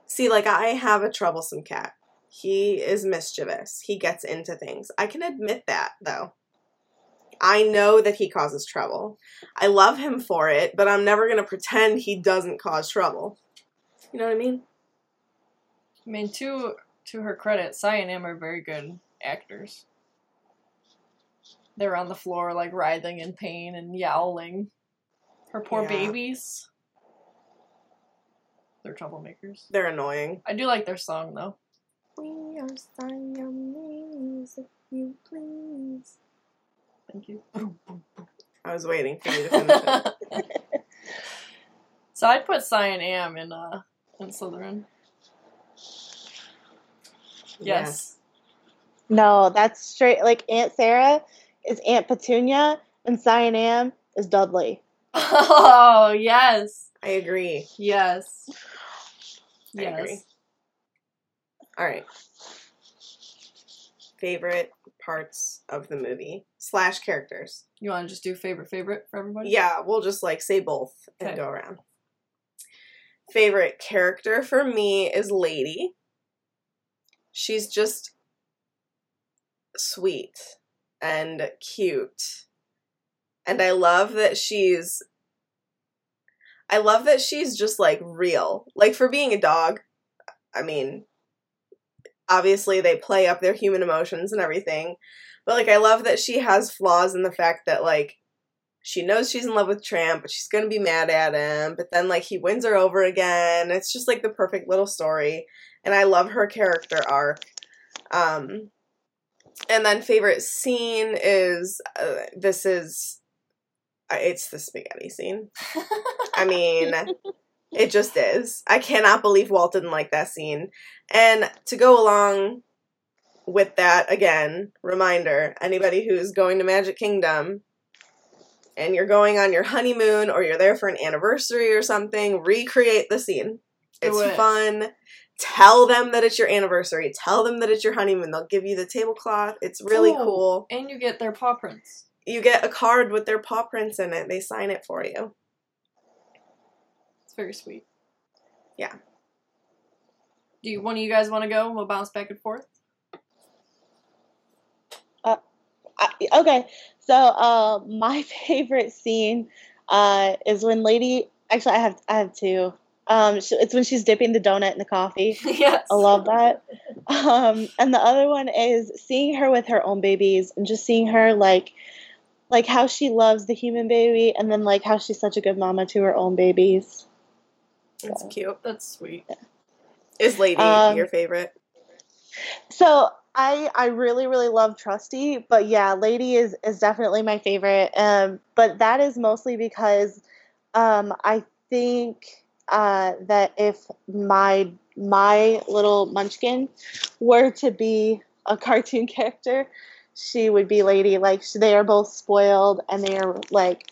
See, like, I have a troublesome cat. He is mischievous. He gets into things. I can admit that, though. I know that he causes trouble. I love him for it, but I'm never going to pretend he doesn't cause trouble. You know what I mean? I mean, to to her credit, Si and Am are very good actors. They're on the floor like writhing in pain and yowling. Her poor Yeah. babies. They're troublemakers. They're annoying. I do like their song though. We are Siamese, if you please. Thank you. I was waiting for you to finish it. so I'd put Si and Am in uh in Slytherin. Yes. No, that's straight. Like Aunt Sarah is Aunt Petunia, and Cyanam is Dudley. Oh yes. I agree. Yes. I Yes. agree. All right. Favorite parts of the movie slash characters. You want to just do favorite favorite for everybody? Yeah, we'll just like say both and go around. Favorite character for me is Lady. She's just sweet and cute. And I love that she's I love that she's just like real. Like for being a dog, I mean, obviously they play up their human emotions and everything. But like I love that she has flaws in the fact that like she knows she's in love with Tramp, but she's gonna be mad at him. But then like he wins her over again. It's just like the perfect little story. And I love her character arc. Um, and then favorite scene is uh, this is uh, it's the spaghetti scene. I mean, it just is. I cannot believe Walt didn't like that scene. And to go along with that, again, reminder anybody who's going to Magic Kingdom and you're going on your honeymoon or you're there for an anniversary or something, recreate the scene. It's it. fun. Tell them that it's your anniversary. Tell them that it's your honeymoon. They'll give you the tablecloth. It's really Oh. cool. and you get their paw prints. You get a card with their paw prints in it. They sign it for you. It's very sweet. Yeah. Do you one of you guys want to go? We'll bounce back and forth. I, okay, so uh, my favorite scene uh, is when Lady. Actually, I have I have two. Um, it's when she's dipping the donut in the coffee. yes. I love that. Um, and the other one is seeing her with her own babies and just seeing her like like how she loves the human baby and then like how she's such a good mama to her own babies. It's cute. That's sweet. Is Lady Um, your favorite? So I I really really love Trusty, but yeah, Lady is is definitely my favorite. Um, but that is mostly because um, I think uh, that if my my little Munchkin were to be a cartoon character, she would be Lady. Like they are both spoiled and they are like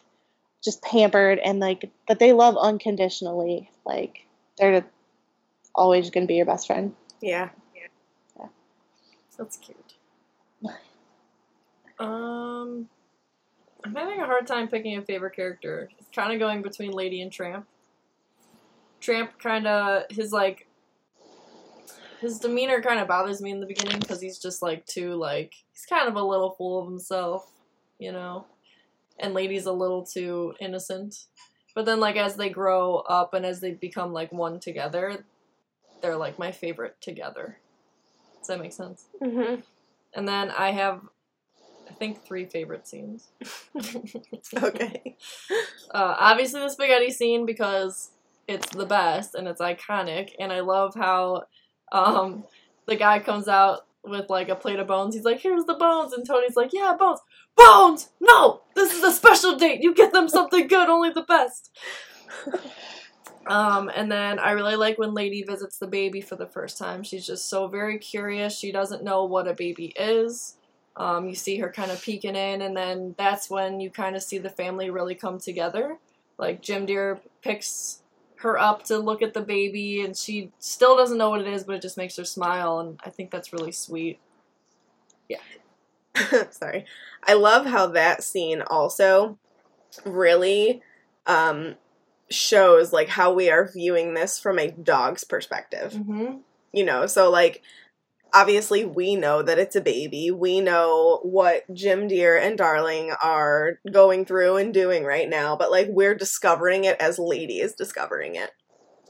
just pampered and like, but they love unconditionally. Like they're always going to be your best friend. Yeah. Yeah. That's cute. Um, I'm having a hard time picking a favorite character. It's kind of going between Lady and Tramp. Tramp kind of his like his demeanor kind of bothers me in the beginning because he's just like too like he's kind of a little full of himself, you know. And Lady's a little too innocent. But then like as they grow up and as they become like one together, they're like my favorite together. Does that make sense? Mm-hmm. And then I have, I think, three favorite scenes. Okay. Uh, obviously, the spaghetti scene because it's the best and it's iconic, and I love how um, the guy comes out with like a plate of bones. He's like, "Here's the bones," and Tony's like, "Yeah, bones, bones. No, this is a special date. You get them something good, only the best." Um, and then I really like when Lady visits the baby for the first time. She's just so very curious. She doesn't know what a baby is. Um, you see her kind of peeking in, and then that's when you kind of see the family really come together. Like Jim Dear picks her up to look at the baby, and she still doesn't know what it is, but it just makes her smile, and I think that's really sweet. Yeah. Sorry. I love how that scene also really um shows like how we are viewing this from a dog's perspective. Mm-hmm. You know, so like obviously we know that it's a baby. We know what Jim Dear and Darling are going through and doing right now, but like we're discovering it as Lady is discovering it.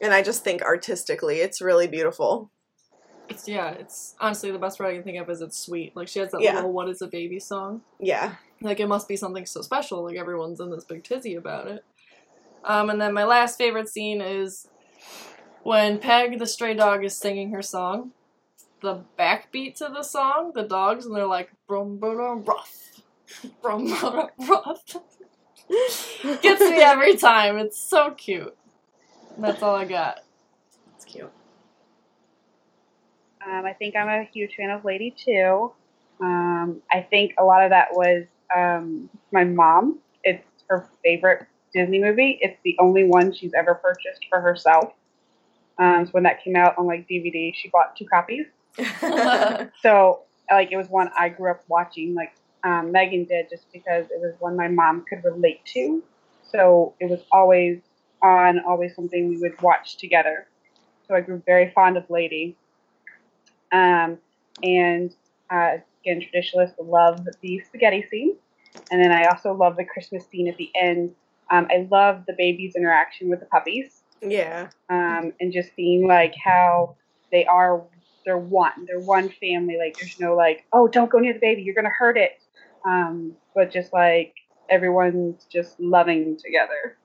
And I just think artistically it's really beautiful. It's yeah, it's honestly the best word I can think of is it's sweet. Like she has that Yeah. little "What is a baby" song. Yeah. Like it must be something so special. Like everyone's in this big tizzy about it. Um, and then my last favorite scene is when Peg the stray dog is singing her song. The backbeat to the song, the dogs, and they're like brum brum rough, brum brum rough. Gets me every time. It's so cute. That's all I got. It's cute. Um, I think I'm a huge fan of Lady too. Um, I think a lot of that was um, my mom. It's her favorite Disney movie. It's the only one she's ever purchased for herself. Um, so when that came out on like DVD, she bought two copies. So like it was one I grew up watching, like um, Megan did, just because it was one my mom could relate to. So it was always on, always something we would watch together. So I grew very fond of Lady. Um, and uh, again, traditionalists love the spaghetti scene, and then I also love the Christmas scene at the end. Um, I love the baby's interaction with the puppies yeah. um, and just seeing like how they are they're one they're one family like there's no like oh don't go near the baby you're gonna hurt it um, but just like everyone's just loving together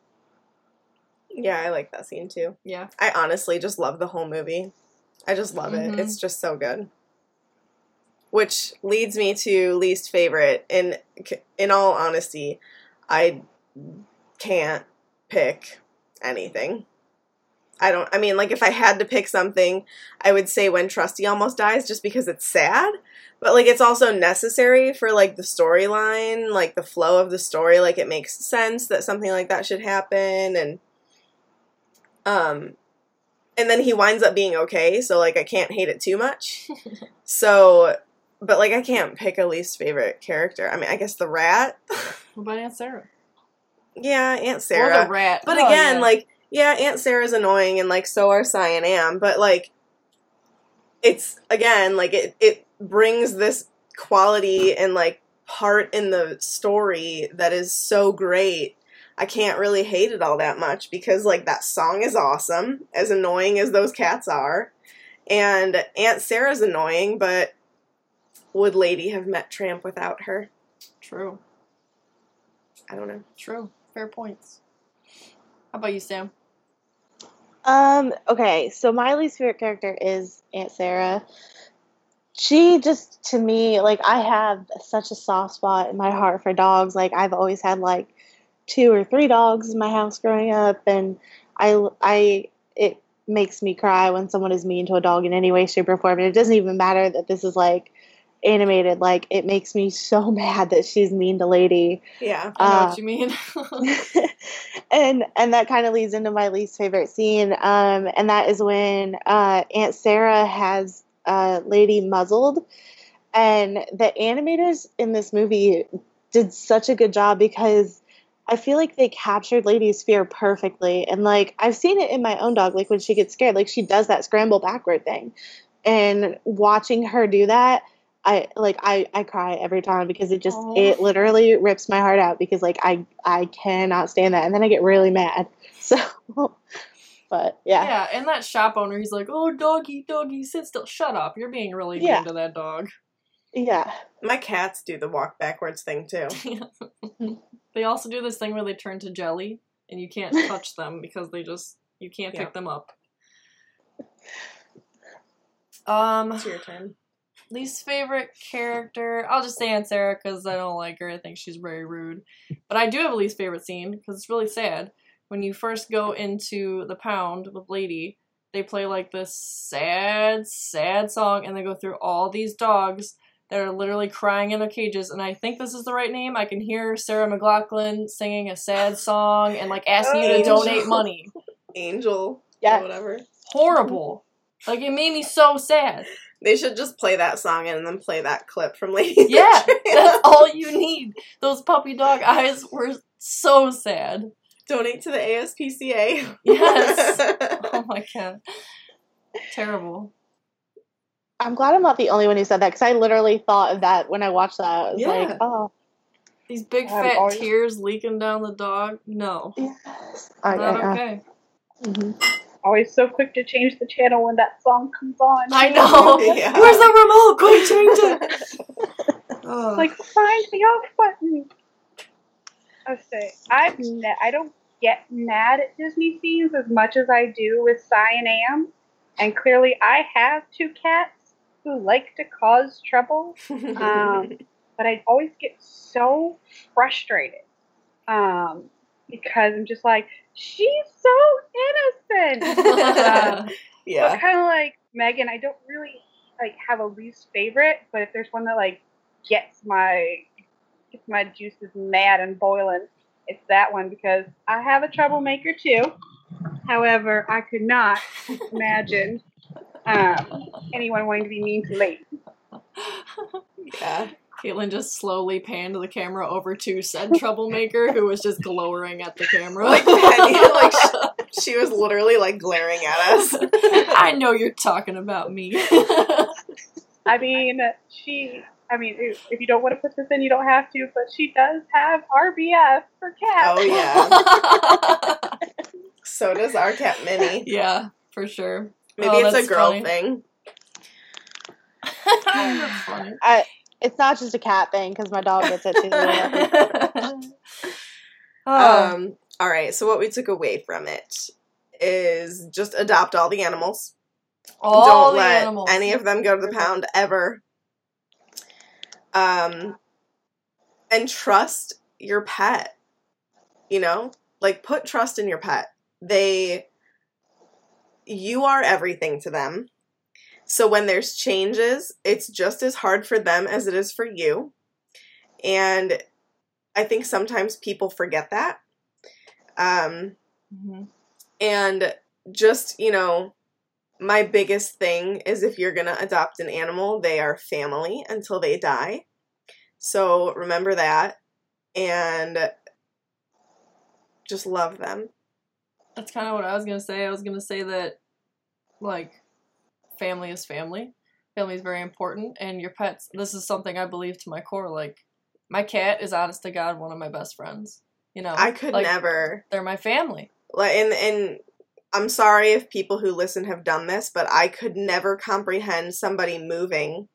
Yeah, I like that scene too. Yeah. I honestly just love the whole movie. I just love Mhm. it. It's just so good. which leads me to least favorite. And in all honesty, I can't pick anything. I don't. I mean, like if I had to pick something, I would say when Trusty almost dies, just because it's sad. But like it's also necessary for like the storyline, like the flow of the story. Like it makes sense that something like that should happen, and um, and then he winds up being okay. So like I can't hate it too much. so, but like I can't pick a least favorite character. I mean, I guess the rat. What about Aunt Sarah? yeah, Aunt Sarah. Or the rat. But Oh, again, yeah. like, yeah, Aunt Sarah's annoying and like so are Si and Am, but like it's again, like it it brings this quality and like part in the story that is so great. I can't really hate it all that much because like that song is awesome, as annoying as those cats are. And Aunt Sarah's annoying, but would Lady have met Tramp without her? True. I don't know. True. Fair points. How about you, Sam? Um, okay, so my least favorite character is Aunt Sarah. She just to me, like I have such a soft spot in my heart for dogs. Like I've always had like two or three dogs in my house growing up and I I it makes me cry when someone is mean to a dog in any way, shape, or form. And it doesn't even matter that this is like animated. Like it makes me so mad that she's mean to Lady. Yeah. I know Uh, what you mean. and and that kind of leads into my least favorite scene um and that is when uh aunt sarah has uh lady muzzled and the animators in this movie did such a good job because i feel like they captured lady's fear perfectly and like i've seen it in my own dog like when she gets scared like she does that scramble backward thing and watching her do that I like I, I cry every time because it just Aw. it literally rips my heart out because like I I cannot stand that and then I get really mad. So but yeah. yeah, and that shop owner, he's like, "Oh, doggy, doggy, sit still. Shut up. You're being really Yeah. mean to that dog." Yeah. My cats do the walk backwards thing too. they also do this thing where they turn to jelly, and you can't touch them because they just you can't Yeah. pick them up. Um, It's your turn. Least favorite character. I'll just say Aunt Sarah because I don't like her. I think she's very rude. But I do have a least favorite scene because it's really sad. When you first go into the pound with Lady, they play like this sad, sad song, and they go through all these dogs that are literally crying in their cages. And I think this is the right name. I can hear Sarah McLachlan singing a sad song and like asking you to Angel. donate money. Angel. Yeah. Or whatever. Horrible. Like it made me so sad. They should just play that song and then play that clip from Lady. Yeah, that's all you need. Those puppy dog eyes were so sad. Donate to the ASPCA. Yes. Oh my god. Terrible. I'm glad I'm not the only one who said that because I literally thought of that when I watched that. I was Yeah. like, oh These big I'm fat always- tears leaking down the dog. No. yes. I, Not I, okay. mhm. Always so quick to change the channel when that song comes on. I know. Yeah. Where's the remote? Quick, change it. Oh. like find the off button. I say I've ne- I don't get mad at Disney scenes as much as I do with Si and Am, and clearly I have two cats who like to cause trouble. Um, but I always get so frustrated um, because I'm just like, she's so innocent. um, yeah. but kind of like Megan, I don't really like have a least favorite, but if there's one that like gets my gets my juices mad and boiling, it's that one because I have a troublemaker too. However, I could not imagine um, anyone wanting to be mean to late. Yeah. Caitlin just slowly panned the camera over to said troublemaker who was just glowering at the camera. Like Penny, like she, she was literally like glaring at us. I know you're talking about me. I mean, she. I mean, if if you don't want to put this in, you don't have to. But she does have RBF for cat. Oh yeah. So does our cat Minnie. yeah, for sure. Maybe Oh, it's a girl funny. thing. That's funny. I, it's not just a cat thing because my dog gets it too. Oh, Um. All right. So what we took away from it is just adopt all the animals. all Don't the let animals. any of them go to the pound ever. Um, and trust your pet. You know, like put trust in your pet. They, you are everything to them. So when there's changes, it's just as hard for them as it is for you. And I think sometimes people forget that. Um, Mhm. and just, you know, my biggest thing is if you're going to adopt an animal, they are family until they die. So remember that and just love them. That's kind of what I was gonna say. I was gonna say that, like, family is family. Family is very important, and your pets. This is something I believe to my core. Like, my cat is honest to God one of my best friends. You know, I could like, never They're my family. like and and I'm sorry if people who listen have done this, but I could never comprehend somebody moving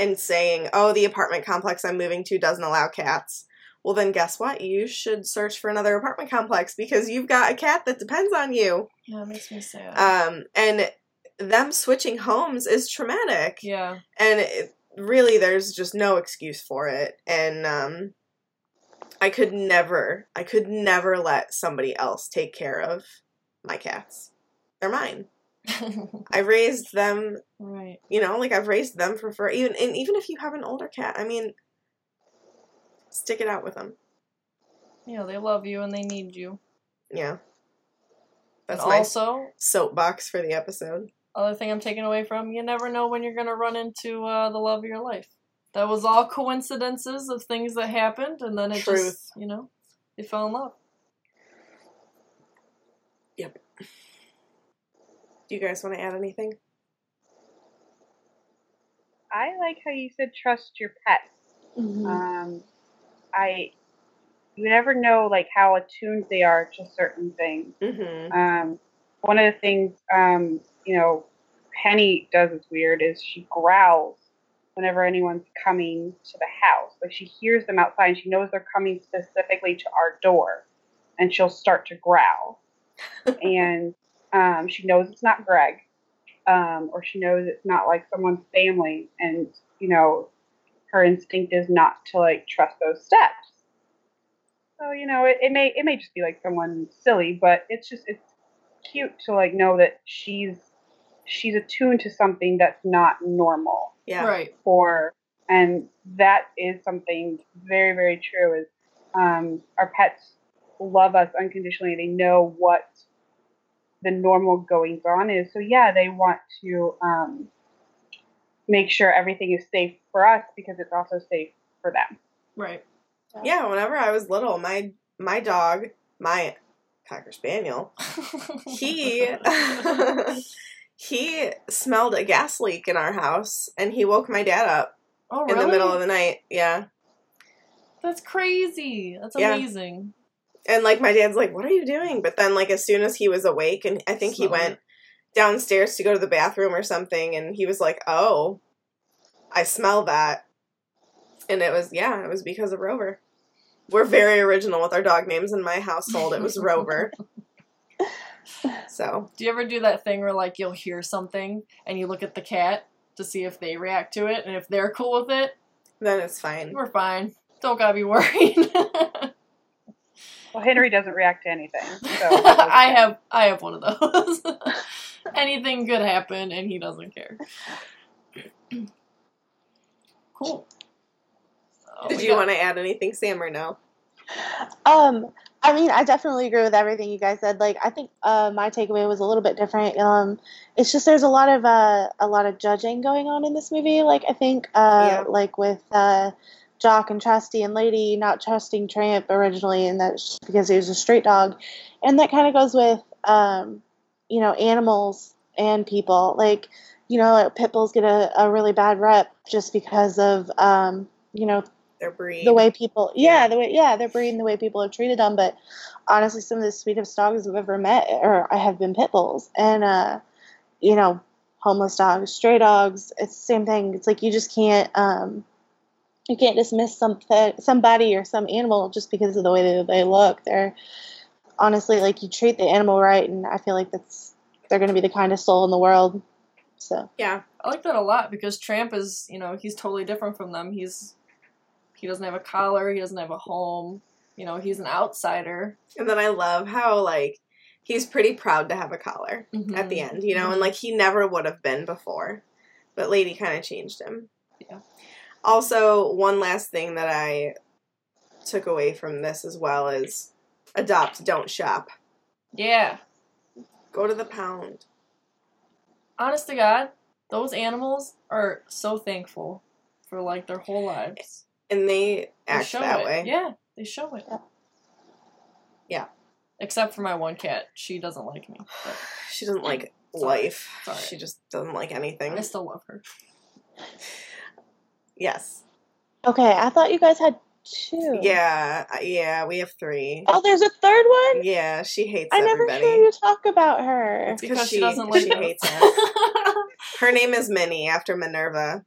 and saying, "Oh, the apartment complex I'm moving to doesn't allow cats." Well, then guess what? You should search for another apartment complex because you've got a cat that depends on you. Yeah, it makes me sad. Um, and them switching homes is traumatic. yeah, and it, really there's just no excuse for it. And um i could never i could never let somebody else take care of my cats. They're mine. I raised them right. you know like i've raised them for for even and even if you have an older cat i mean stick it out with them. Yeah, they love you and they need you. yeah. That's and my also, soapbox for the episode other thing I'm taking away from you never know when you're gonna run into uh, the love of your life. That was all coincidences of things that happened, and then it Truth. just, you know, they fell in love. Yep. Do you guys want to add anything I like how you said trust your pets. Mhm. Um, I you never know like how attuned they are to certain things. mm-hmm Um, one of the things um, you know Penny does is weird is she growls whenever anyone's coming to the house. Like she hears them outside and she knows they're coming specifically to our door, and she'll start to growl. and um, she knows it's not Greg, um, or she knows it's not like someone's family, and you know her instinct is not to like trust those steps. So you know it, it may it may just be like someone silly, but it's just it's cute to like know that she's she's attuned to something that's not normal yeah Right. for and that is something very very true is um, our pets love us unconditionally they know what the normal goings on is so yeah they want to um, make sure everything is safe for us because it's also safe for them Right. yeah whenever i was little my my dog my cocker spaniel he he smelled a gas leak in our house and he woke my dad up oh, in the middle of the night. Yeah. That's crazy. That's Yeah. amazing. and like my dad's like what are you doing? But then like as soon as he was awake and i think he Smelled went downstairs to go to the bathroom or something and he was like oh i smell that. And it was yeah it was because of rover. We're very original with our dog names in my household. It was rover so Do you ever do that thing where like you'll hear something and you look at the cat to see if they react to it and if they're cool with it? then it's fine We're fine. Don't gotta be worried. well henry doesn't react to anything so I have I have one of those. Anything could happen and he doesn't care. cool. Oh, did you got- want to add anything sam or no Um, I mean, I definitely agree with everything you guys said. Like, I think uh, my takeaway was a little bit different. Um, it's just there's a lot of uh, a lot of judging going on in this movie. Like, I think uh, Yeah. like with uh, Jock and Trusty and Lady not trusting Tramp originally, and that's because he was a street dog, and that kind of goes with um, you know animals and people. Like, you know, like pit bulls get a, a really bad rep just because of um, you know their breed. The way people yeah, the way yeah they're breeding the way people have treated them. But honestly some of the sweetest dogs i've ever met or i have been pit bulls. And uh you know homeless dogs stray dogs it's the same thing. It's like you just can't um you can't dismiss something somebody or some animal just because of the way that they look. They're honestly like you treat the animal right and i feel like that's they're going to be the kindest soul in the world. So. Yeah I like that a lot because Tramp is, you know, he's totally different from them. He's He doesn't have a collar. He doesn't have a home. You know, he's an outsider. And then I love how like he's pretty proud to have a collar at the Mhm. end, you know, and Mhm. like he never would have been before. But Lady kind of changed him. Yeah. Also, one last thing that I took away from this as well is adopt, don't shop. Yeah. Go to the pound. Honest to God, those animals are so thankful for like their whole lives. And they They act show that it. way. Yeah, they show it. Yeah. Yeah. Except for my one cat. She doesn't like me. But She doesn't like It's alright. life. It's alright. She just doesn't like anything. I still love her. Yes. Okay, I thought you guys had two. Yeah. Yeah. We have three. Oh, there's a third one? Yeah. She hates I never everybody. hear you talk about her. It's Because she, she- doesn't like she hates us. hates Her name is Minnie after Minerva.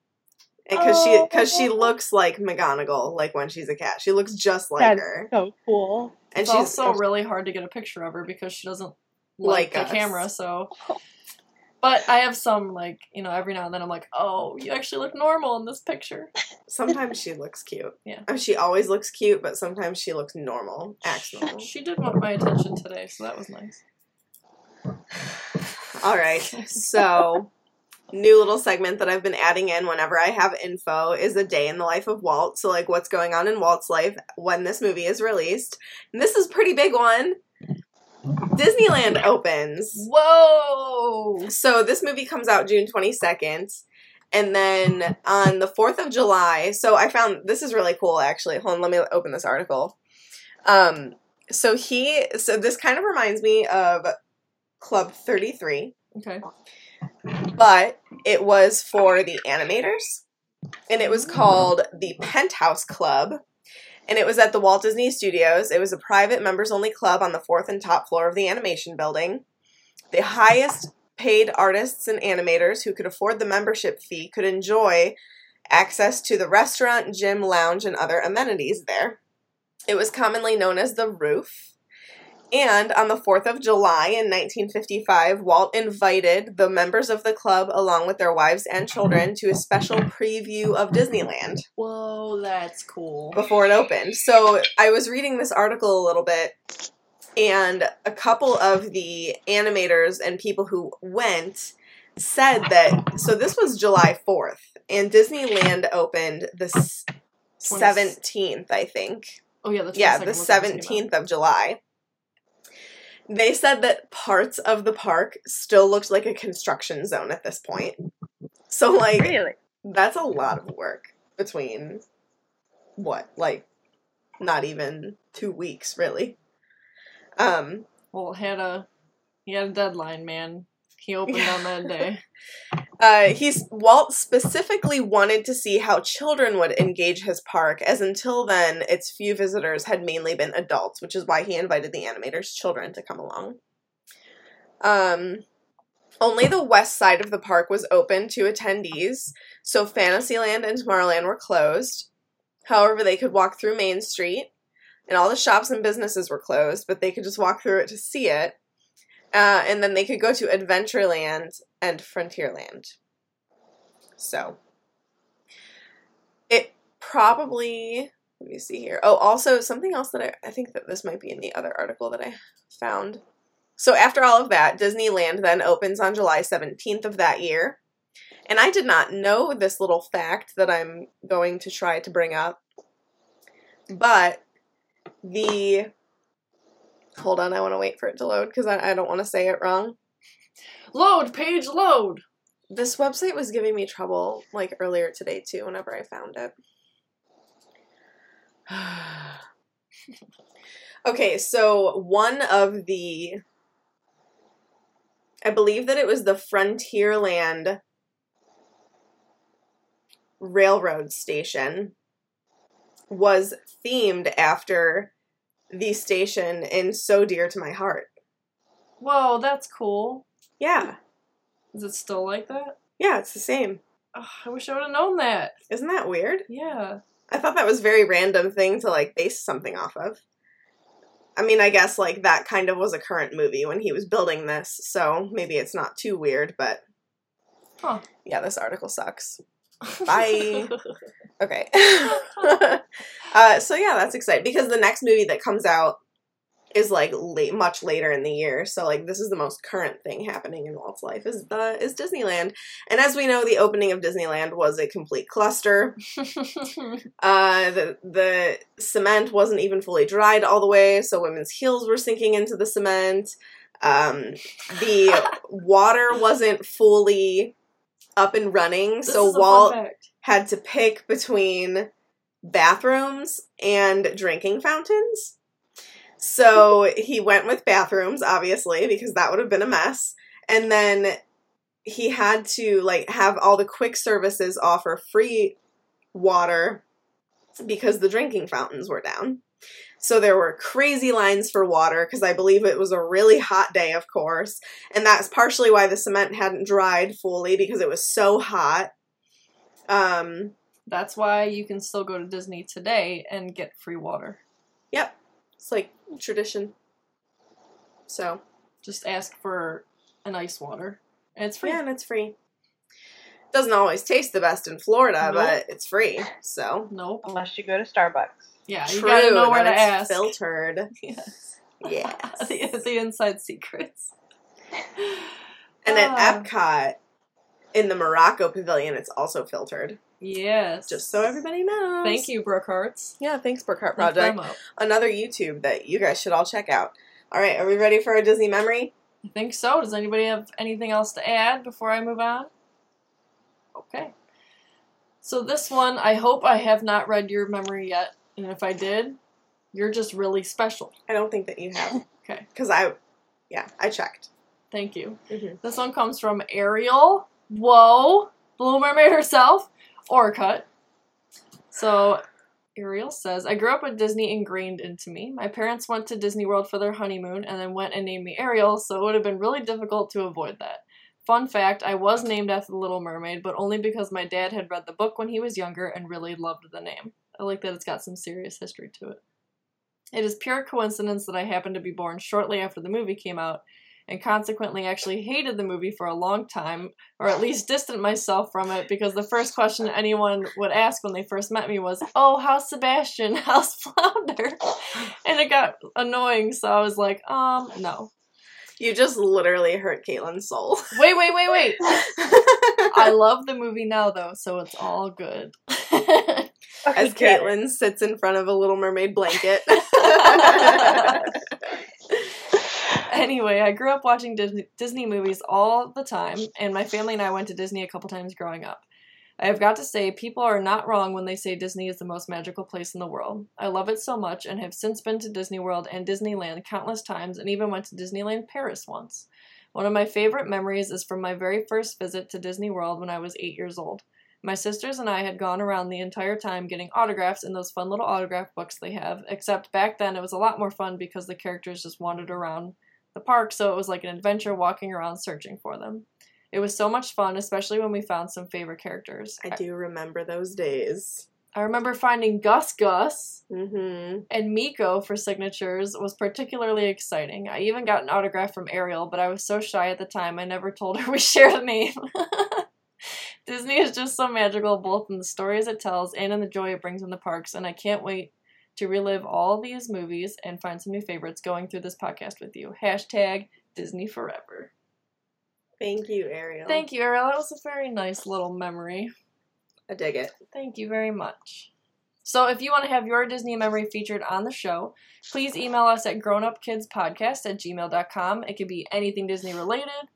Because she Oh. because she looks like McGonagall, like when she's a cat. She looks just like That's her. so cool. And it's she's also really hard to get a picture of her because she doesn't like, Like the us. camera, so but I have some like, you know, every now and then I'm like, "Oh, you actually look normal in this picture." sometimes she looks cute. Yeah. I mean, she always looks cute, but sometimes she looks normal. Acts normal. She did want my attention today, so that was nice. All right. So, new little segment that I've been adding in whenever I have info is a day in the life of Walt. So, like, what's going on in Walt's life when this movie is released. And this is a pretty big one. Disneyland opens. Whoa! So, this movie comes out June 22nd. And then on the 4th of July, so I found this is really cool actually. Hold on, let me open this article. Um, so he, so this kind of reminds me of Club 33 Okay. But it was for the animators and it was oh. called the penthouse club and it was at the walt disney studios. It was a private members only club on the fourth and top floor of the animation building. The highest paid artists and animators who could afford the membership fee could enjoy access to the restaurant gym lounge and other amenities there. It was commonly known as the roof and on the 4th of July in 1955, Walt invited the members of the club, along with their wives and children, to a special preview of Disneyland Whoa, that's cool. before it opened. So I was reading this article a little bit, and a couple of the animators and people who went said that. So this was July 4th, and Disneyland opened the s- 17th, I think Oh yeah, the yeah, the was what I was thinking seventeenth of July. They said that parts of the park still looked like a construction zone at this point. So like Really? that's a lot of work between what, like not even two weeks really. Um. Well, had a he had a deadline, man. He opened on that day. Uh, he's Walt specifically wanted to see how children would engage his park, as until then its few visitors had mainly been adults, which is why he invited the animators' children to come along. Um, only the west side of the park was open to attendees, so Fantasyland and Tomorrowland were closed. However, they could walk through Main Street, and all the shops and businesses were closed, but they could just walk through it to see it. Uh, and then they could go to Adventureland and Frontierland. So it probably let me see here. Oh, also something else that I, I think that this might be in the other article that I found. So after all of that, Disneyland then opens on July 17th of that year. And I did not know this little fact that I'm going to try to bring up. But the hold on, I want to wait for it to load because I, I don't want to say it wrong. Load page load. This website was giving me trouble like earlier today too whenever I found it. okay, so one of the I believe that it was the Frontierland railroad station was themed after the station and So Dear to My Heart. Whoa, that's cool. Yeah. Is it still like that? Yeah, it's the same. Ugh, I wish I would have known that. Isn't that weird? Yeah. I thought that was a very random thing to like base something off of. I mean, I guess like that kind of was a current movie when he was building this, so maybe it's not too weird, but Huh. yeah, this article sucks. Bye. Okay. uh, so yeah, that's exciting because the next movie that comes out is like late, much later in the year. So like this is the most current thing happening in Walt's life is the is Disneyland. And as we know, the opening of Disneyland was a complete cluster. Uh, the the cement wasn't even fully dried all the way, so women's heels were sinking into the cement. Um, the water wasn't fully up and running, This so is a fun Walt had to pick between bathrooms and drinking fountains. So he went with bathrooms, obviously, because that would have been a mess. And then he had to like have all the quick services offer free water because the drinking fountains were down. So there were crazy lines for water because I believe it was a really hot day, of course. And that's partially why the cement hadn't dried fully because it was so hot. Um, That's why you can still go to Disney today and get free water. Yep. It's like tradition. So, Just ask for an ice water. And it's free. yeah, and it's free. Doesn't always taste the best in Florida, Nope. but it's free. So, Nope. Unless you go to Starbucks. Yeah, you gotta know where to it's ask. filtered. Yes. Yes. the, the inside secrets. And at Ah. Epcot, in the Morocco Pavilion, it's also filtered. Yes. Just so everybody knows. Thank you, Brookhearts. Yeah, thanks, Look Project. Another YouTube that you guys should all check out. All right, are we ready for a Disney memory? I think so. Does anybody have anything else to add before I move on? Okay. So this one, I hope I have not read your memory yet, and if I did, you're just really special. I don't think that you have. Okay. Because I, yeah, I checked. Thank you. Mhm. This one comes from Ariel. Whoa, Blue Mermaid herself, or cut. So Ariel says, I grew up with Disney ingrained into me. My parents went to Disney World for their honeymoon and then went and named me Ariel, so it would have been really difficult to avoid that. Fun fact, I was named after the Little Mermaid, but only because my dad had read the book when he was younger and really loved the name. I like that it's got some serious history to it. It is pure coincidence that I happened to be born shortly after the movie came out, and consequently actually hated the movie for a long time, or at least distanced myself from it because the first question anyone would ask when they first met me was, Oh, how's Sebastian? How's Flounder? And it got annoying, so I was like, Um, no. You just literally hurt Caitlin's soul. Wait, wait, wait, wait. I love the movie now, though, so it's all good. Okay, As good. Caitlin sits in front of a Little Mermaid blanket. anyway, I grew up watching Disney, Disney movies all the time, and my family and I went to Disney a couple times growing up. I have got to say, people are not wrong when they say Disney is the most magical place in the world. I love it so much and have since been to Disney World and Disneyland countless times and even went to Disneyland Paris once. One of my favorite memories is from my very first visit to Disney World when I was eight years old. My sisters and I had gone around the entire time getting autographs in those fun little autograph books they have, except back then it was a lot more fun because the characters just wandered around the park, so it was like an adventure walking around searching for them. It was so much fun, especially when we found some favorite characters. I do remember those days. I remember finding Gus Gus Mm-hmm. and Meeko for signatures was particularly exciting. I even got an autograph from Ariel, but I was so shy at the time I never told her we shared a name. Disney is just so magical, both in the stories it tells and in the joy it brings in the parks, and I can't wait to relive all these movies and find some new favorites going through this podcast with you. Hashtag Disney Forever. Thank you, Ariel. Thank you, Ariel. That was a very nice little memory. I dig it. Thank you very much. So, if you want to have your Disney memory featured on the show, please email us at grownupkidspodcast at gmail.com. It could be anything Disney related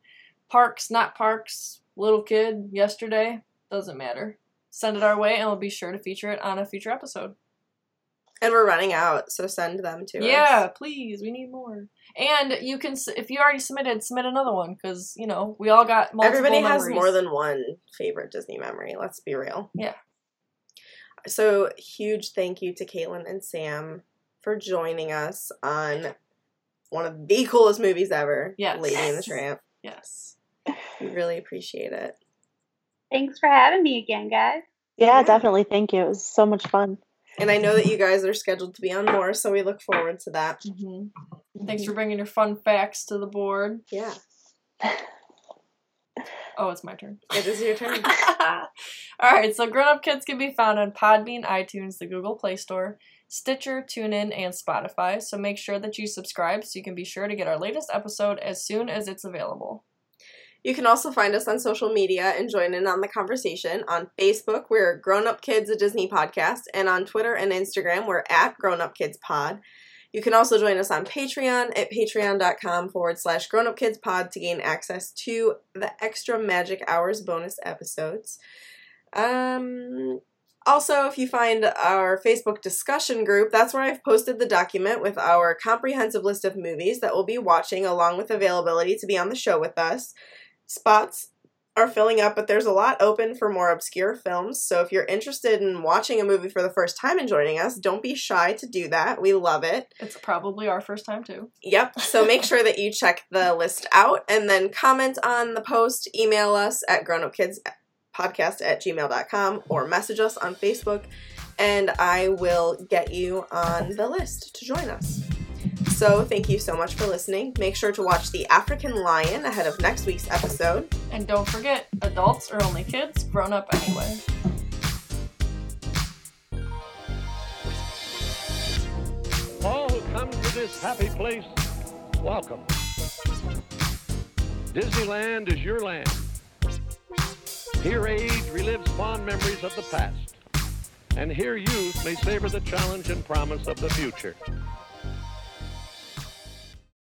parks, not parks, little kid, yesterday, doesn't matter. Send it our way and we'll be sure to feature it on a future episode. And we're running out, so send them to Yeah, us. please, we need more. And you can, if you already submitted, submit another one because, you know, we all got multiple Everybody has memories. more than one favorite Disney memory, let's be real. Yeah. So, huge thank you to Caitlin and Sam for joining us on one of the coolest movies ever, Yes. Lady and the Tramp. Yes. We really appreciate it. Thanks for having me again, guys. Yeah, Yeah. definitely. Thank you. It was so much fun. And I know that you guys are scheduled to be on more, so we look forward to that. hmm Thanks for bringing your fun facts to the board. Yeah, Oh, it's my turn. it is your turn. All All right, so Grown Up Kids can be found on Podbean, iTunes, the Google Play Store, Stitcher, TuneIn, and Spotify. So make sure that you subscribe so you can be sure to get our latest episode as soon as it's available. You can also find us on social media and join in on the conversation. On Facebook, we're Grown Up Kids, a Disney podcast, and on Twitter and Instagram, we're at Grown Up Kids Pod. You can also join us on Patreon at patreon.com forward slash grown up kids pod to gain access to the extra magic hours bonus episodes. Um, also, if you find our Facebook discussion group, that's where I've posted the document with our comprehensive list of movies that we'll be watching, along with availability to be on the show with us. Spots are filling up, but there's a lot open for more obscure films. So if you're interested in watching a movie for the first time and joining us, don't be shy to do that. We love it. It's probably our first time too. Yep. So make sure that you check the list out and then comment on the post, email us at grownupkidspodcast at gmail.com or message us on Facebook and I will get you on the list to join us. So thank you so much for listening. Make sure to watch The African Lion ahead of next week's episode. And don't forget, adults are only kids, grown up anyway. All who come to this happy place, welcome. Disneyland is your land. Here age relives fond memories of the past. And here youth may savor the challenge and promise of the future.